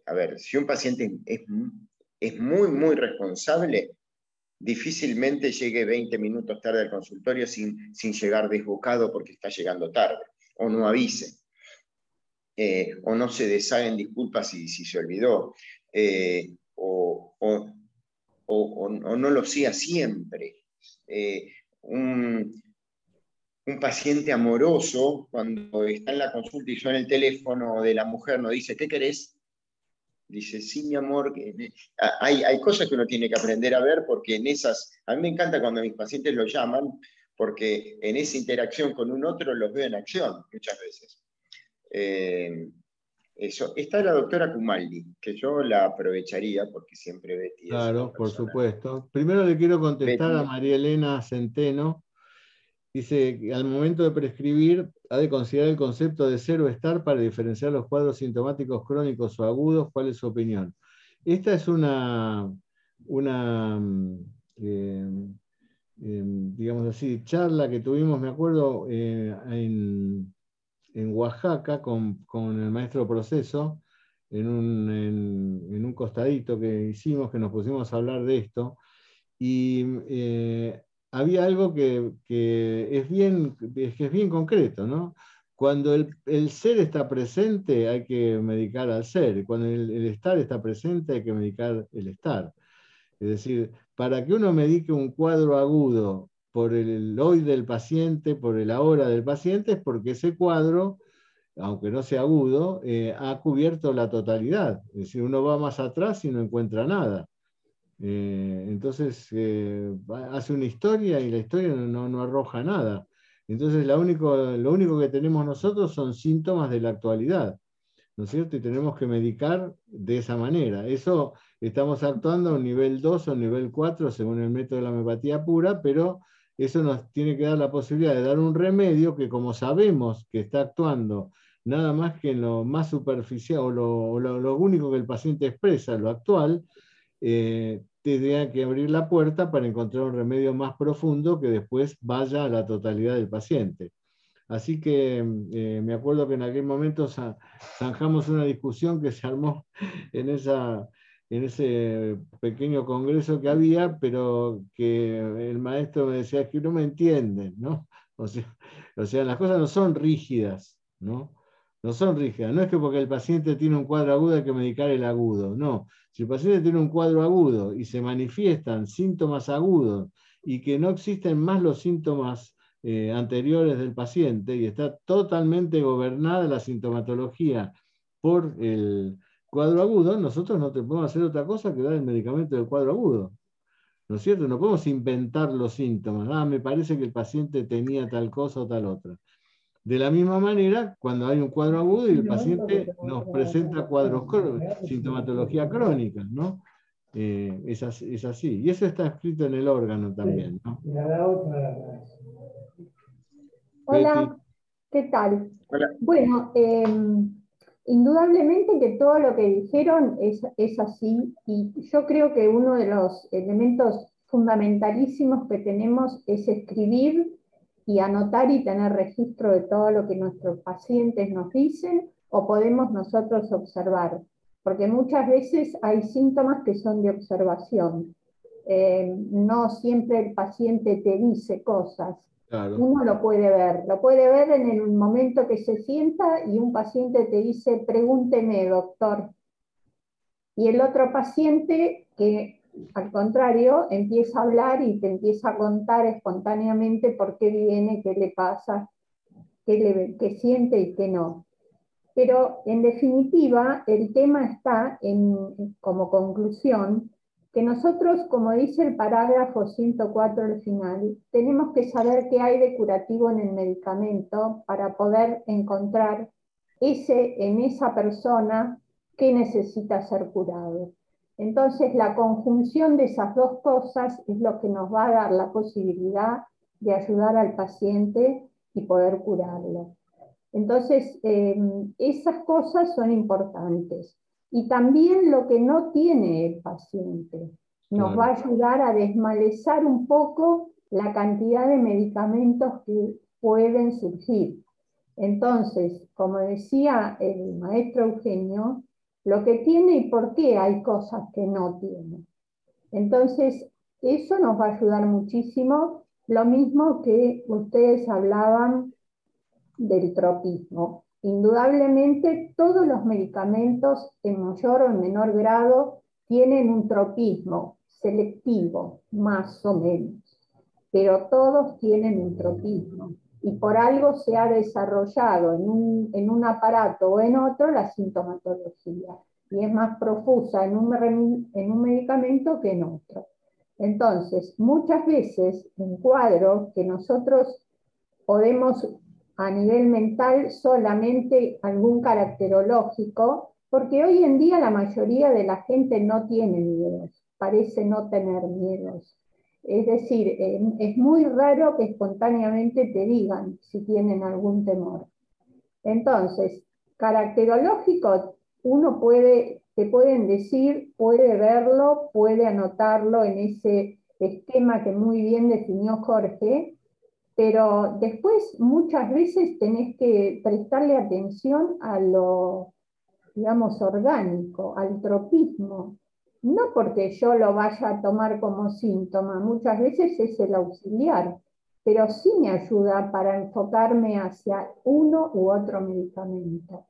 a ver, si un paciente es, es muy, muy responsable, difícilmente llegue 20 minutos tarde al consultorio sin, sin llegar desbocado porque está llegando tarde, o no avise, eh, o no se deshaga disculpas si, si se olvidó, eh, o, no lo sea siempre. Eh, un, un, paciente amoroso, cuando está en la consulta y suena el teléfono de la mujer, no dice, ¿qué querés? Dice, sí, mi amor, hay, hay cosas que uno tiene que aprender a ver porque en esas, a mí me encanta cuando mis pacientes lo llaman, porque en esa interacción con un otro los veo en acción muchas veces. Eh, eso. Está la doctora Kumaldi, que yo la aprovecharía porque siempre Betty. Claro, por supuesto. Primero le quiero contestar a María Elena Centeno. Dice que al momento de prescribir ha de considerar el concepto de cero estar para diferenciar los cuadros sintomáticos crónicos o agudos. ¿Cuál es su opinión? Esta es una, una eh, eh, digamos así, charla que tuvimos, me acuerdo, eh, en, Oaxaca con, el maestro Proceso, en un, en un, costadito que hicimos, que nos pusimos a hablar de esto. Y había algo que, es, bien, es bien concreto, ¿no? Cuando el, ser está presente hay que medicar al ser, cuando el, estar está presente hay que medicar el estar. Es decir, para que uno medique un cuadro agudo por el hoy del paciente, por el ahora del paciente, es porque ese cuadro, aunque no sea agudo, eh, ha cubierto la totalidad. Es decir, uno va más atrás y no encuentra nada. Eh, entonces eh, hace una historia y la historia no, arroja nada. Entonces lo único, lo único que tenemos nosotros son síntomas de la actualidad, ¿no es cierto? Y tenemos que medicar de esa manera. Eso estamos actuando a un nivel 2 o nivel 4 según el método de la homeopatía pura, pero eso nos tiene que dar la posibilidad de dar un remedio que como sabemos que está actuando nada más que en lo más superficial o lo, único que el paciente expresa, lo actual, eh, tendría que abrir la puerta para encontrar un remedio más profundo que después vaya a la totalidad del paciente. Así que eh, me acuerdo que en aquel momento zanjamos una discusión que se armó en, esa, en ese pequeño congreso que había, pero que el maestro me decía que no me entienden, ¿no? O sea, o sea, las cosas no son rígidas, ¿no? No son rígidas. No es que porque el paciente tiene un cuadro agudo hay que medicar el agudo, no. Si el paciente tiene un cuadro agudo y se manifiestan síntomas agudos y que no existen más los síntomas eh, anteriores del paciente y está totalmente gobernada la sintomatología por el cuadro agudo, nosotros no podemos hacer otra cosa que dar el medicamento del cuadro agudo. ¿No es cierto? No podemos inventar los síntomas. Ah, me parece que el paciente tenía tal cosa o tal otra. De la misma manera, cuando hay un cuadro agudo y el paciente nos presenta cuadros sintomatología crónica, ¿no? Eh, es, así, Y eso está escrito en el órgano también, ¿no? Hola, ¿qué tal? Bueno, em, indudablemente que todo lo que dijeron es, es así y yo creo que uno de los elementos fundamentalísimos que tenemos es escribir y anotar y tener registro de todo lo que nuestros pacientes nos dicen o podemos nosotros observar, porque muchas veces hay síntomas que son de observación. Eh, no siempre el paciente te dice cosas. Uno lo puede ver, lo puede ver en el momento que se sienta y un paciente te dice, pregúnteme, doctor. Y el otro paciente que al contrario, empieza a hablar y te empieza a contar espontáneamente por qué viene, qué le pasa, qué, le, qué siente y qué no. Pero en definitiva, el tema está en, como conclusión que nosotros, como dice el parágrafo 104 al final, tenemos que saber qué hay de curativo en el medicamento para poder encontrar ese, en esa persona que necesita ser curado. Entonces, la conjunción de esas dos cosas es lo que nos va a dar la posibilidad de ayudar al paciente y poder curarlo. Entonces, em, esas cosas son importantes. Y también lo que no tiene el paciente nos va a ayudar a desmalezar un poco la cantidad de medicamentos que pueden surgir. Entonces, como decía el maestro Eugenio, lo que tiene y por qué hay cosas que no tiene. Entonces, eso nos va a ayudar muchísimo, lo mismo que ustedes hablaban del tropismo. Indudablemente, todos los medicamentos en mayor o en menor grado tienen un tropismo selectivo, más o menos, pero todos tienen un tropismo y por algo se ha desarrollado en un, en un aparato o en otro la sintomatología y es más profusa en un, en un medicamento que en otro. Entonces, muchas veces en cuadros que nosotros podemos a nivel mental solamente algún caracterológico, porque hoy en día la mayoría de la gente no tiene miedos, parece no tener miedos. Es decir, es muy raro que espontáneamente te digan si tienen algún temor. Entonces, caracterológico, uno puede, te pueden decir, puede verlo, puede anotarlo en ese esquema que muy bien definió Jorge, pero después muchas veces tenés que prestarle atención a lo, digamos, orgánico, al tropismo, no porque yo lo vaya a tomar como síntoma, muchas veces es el auxiliar, pero sí me ayuda para enfocarme hacia uno u otro medicamento.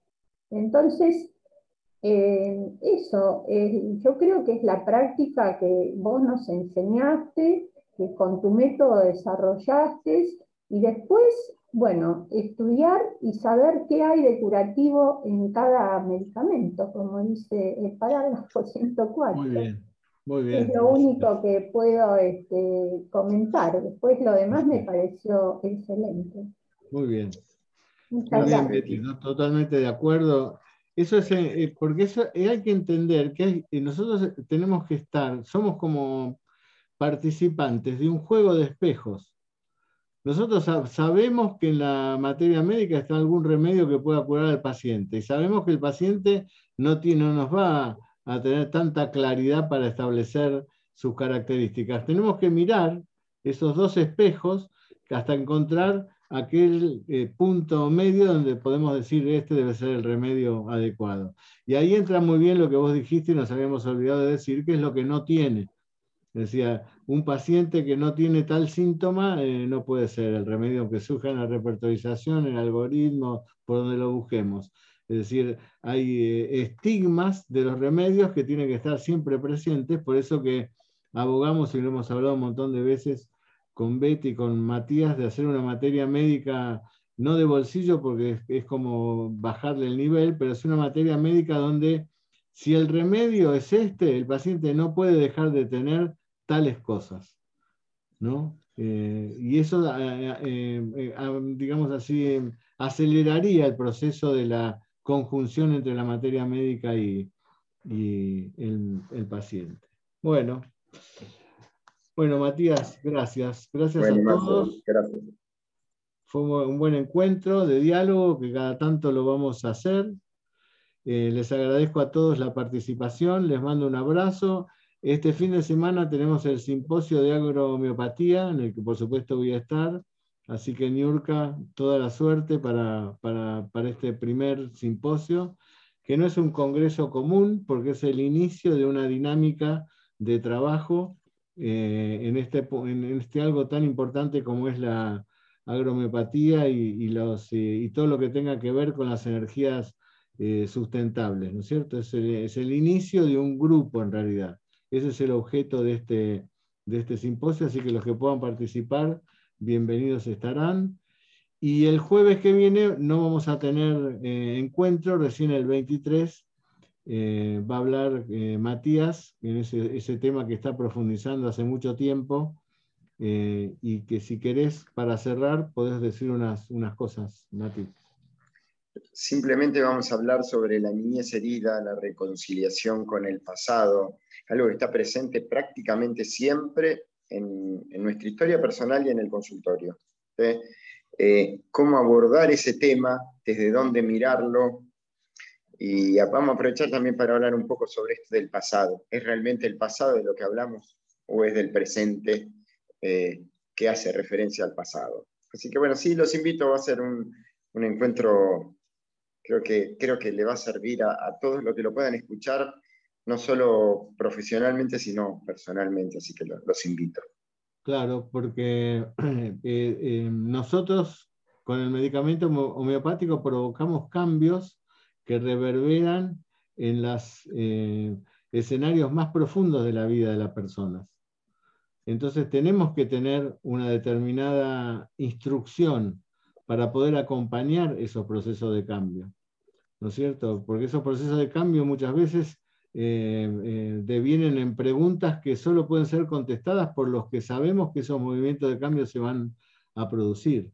Entonces, eh, eso, yo creo que es la práctica que vos nos enseñaste, que con tu método desarrollaste y después, bueno, estudiar y saber qué hay de curativo en cada medicamento, como dice el parágrafo 104. Muy bien, muy bien. Es lo único que puedo este, comentar. Después lo demás me pareció excelente. Muy bien. Muchas gracias. totalmente de acuerdo. Eso es, eh, eh, porque eso, eh, hay que entender que nosotros tenemos que estar, somos como participantes de un juego de espejos. Nosotros sabemos que en la materia médica está algún remedio que pueda curar al paciente y sabemos que el paciente no, nos va a tener tanta claridad para establecer sus características. Tenemos que mirar esos dos espejos hasta encontrar aquel eh, punto medio donde podemos decir este debe ser el remedio adecuado. Y ahí entra muy bien lo que vos dijiste y nos habíamos olvidado de decir, que es lo que no tiene. Decía, un paciente que no tiene tal síntoma eh, no puede ser el remedio, aunque surja en la repertorización, el algoritmo, por donde lo busquemos. Es decir, hay eh, estigmas de los remedios que tienen que estar siempre presentes, por eso que abogamos, y lo hemos hablado un montón de veces con Betty y con Matías, de hacer una materia médica, no de bolsillo, porque es, es como bajarle el nivel, pero es una materia médica donde si el remedio es este, el paciente no puede dejar de tener tales cosas. ¿no? Eh, y eso, eh, eh, digamos así, aceleraría el proceso de la conjunción entre la materia médica y, el, paciente. Bueno, bueno, Matías, gracias. Gracias a todos. Gracias. Fue un buen encuentro de diálogo que cada tanto lo vamos a hacer. Les agradezco a todos la participación, les mando un abrazo este fin de semana tenemos el simposio de agrohomeopatía, en el que por supuesto voy a estar. Así que, Niurka, toda la suerte para, este primer simposio, que no es un congreso común, porque es el inicio de una dinámica de trabajo eh, en, este, en este algo tan importante como es la agrohomeopatía y, los, eh, y todo lo que tenga que ver con las energías eh, sustentables, ¿no es cierto? es el inicio de un grupo en realidad. Ese es el objeto de este, de este simposio, así que los que puedan participar, bienvenidos estarán. Y el jueves que viene no vamos a tener eh, encuentro, recién el 23 eh, va a hablar Matías en ese, tema que está profundizando hace mucho tiempo y que si querés, para cerrar, podés decir unas, unas cosas, Mati. Simplemente vamos a hablar sobre la niñez herida, la reconciliación con el pasado, algo que está presente prácticamente siempre en, nuestra historia personal y en el consultorio. Eh, cómo abordar ese tema, desde dónde mirarlo. Y vamos a aprovechar también para hablar un poco sobre esto del pasado. ¿Es realmente el pasado de lo que hablamos o es del presente eh, que hace referencia al pasado? Así que bueno, sí, los invito, a ser un, encuentro, creo que, creo que le va a servir a, todos los que lo puedan escuchar, no solo profesionalmente, sino personalmente, así que los invito. Claro, porque eh, eh, nosotros con el medicamento homeopático provocamos cambios que reverberan en los eh, escenarios más profundos de la vida de las personas. Entonces tenemos que tener una determinada instrucción para poder acompañar esos procesos de cambio. ¿No es cierto? Porque esos procesos de cambio muchas veces eh, eh, devienen en preguntas que solo pueden ser contestadas por los que sabemos que esos movimientos de cambio se van a producir.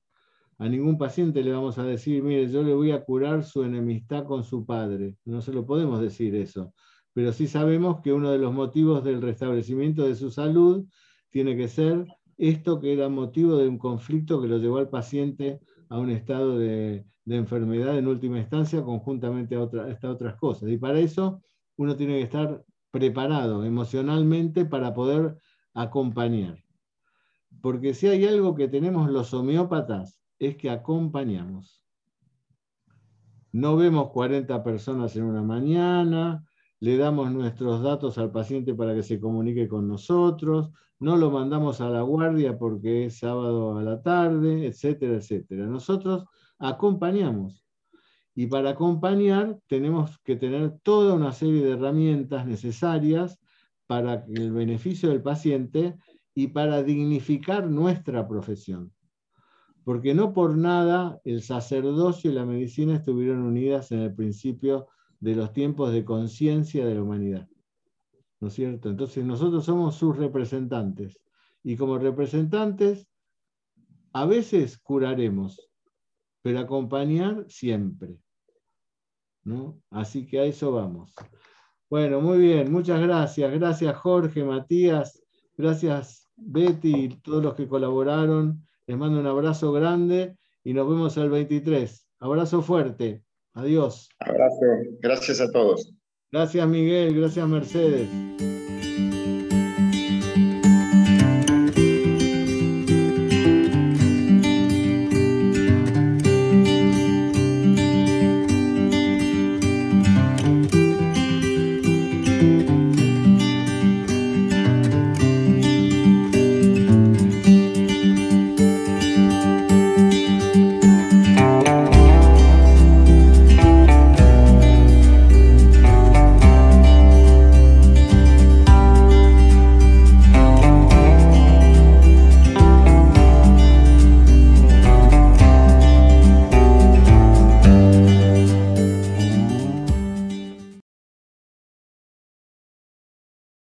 A ningún paciente le vamos a decir, mire, yo le voy a curar su enemistad con su padre. No se lo podemos decir eso. Pero sí sabemos que uno de los motivos del restablecimiento de su salud tiene que ser esto que era motivo de un conflicto que lo llevó al paciente a un estado de, enfermedad en última instancia, conjuntamente a, a estas otras cosas. Y para eso uno tiene que estar preparado emocionalmente para poder acompañar. Porque si hay algo que tenemos los homeópatas, es que acompañamos. No vemos 40 personas en una mañana, le damos nuestros datos al paciente para que se comunique con nosotros, no lo mandamos a la guardia porque es sábado a la tarde, etcétera, etcétera. Nosotros acompañamos. Y para acompañar tenemos que tener toda una serie de herramientas necesarias para el beneficio del paciente y para dignificar nuestra profesión. Porque no por nada el sacerdocio y la medicina estuvieron unidas en el principio de los tiempos de conciencia de la humanidad. ¿No es cierto? Entonces nosotros somos sus representantes. Y como representantes, a veces curaremos, pero acompañar siempre. Así que a eso vamos. Bueno, muy bien, muchas gracias. Gracias Jorge, Matías, gracias Betty y todos los que colaboraron. Les mando un abrazo grande y nos vemos el 23. Abrazo fuerte. Adiós. Abrazo. Gracias a todos. Gracias Miguel, gracias Mercedes.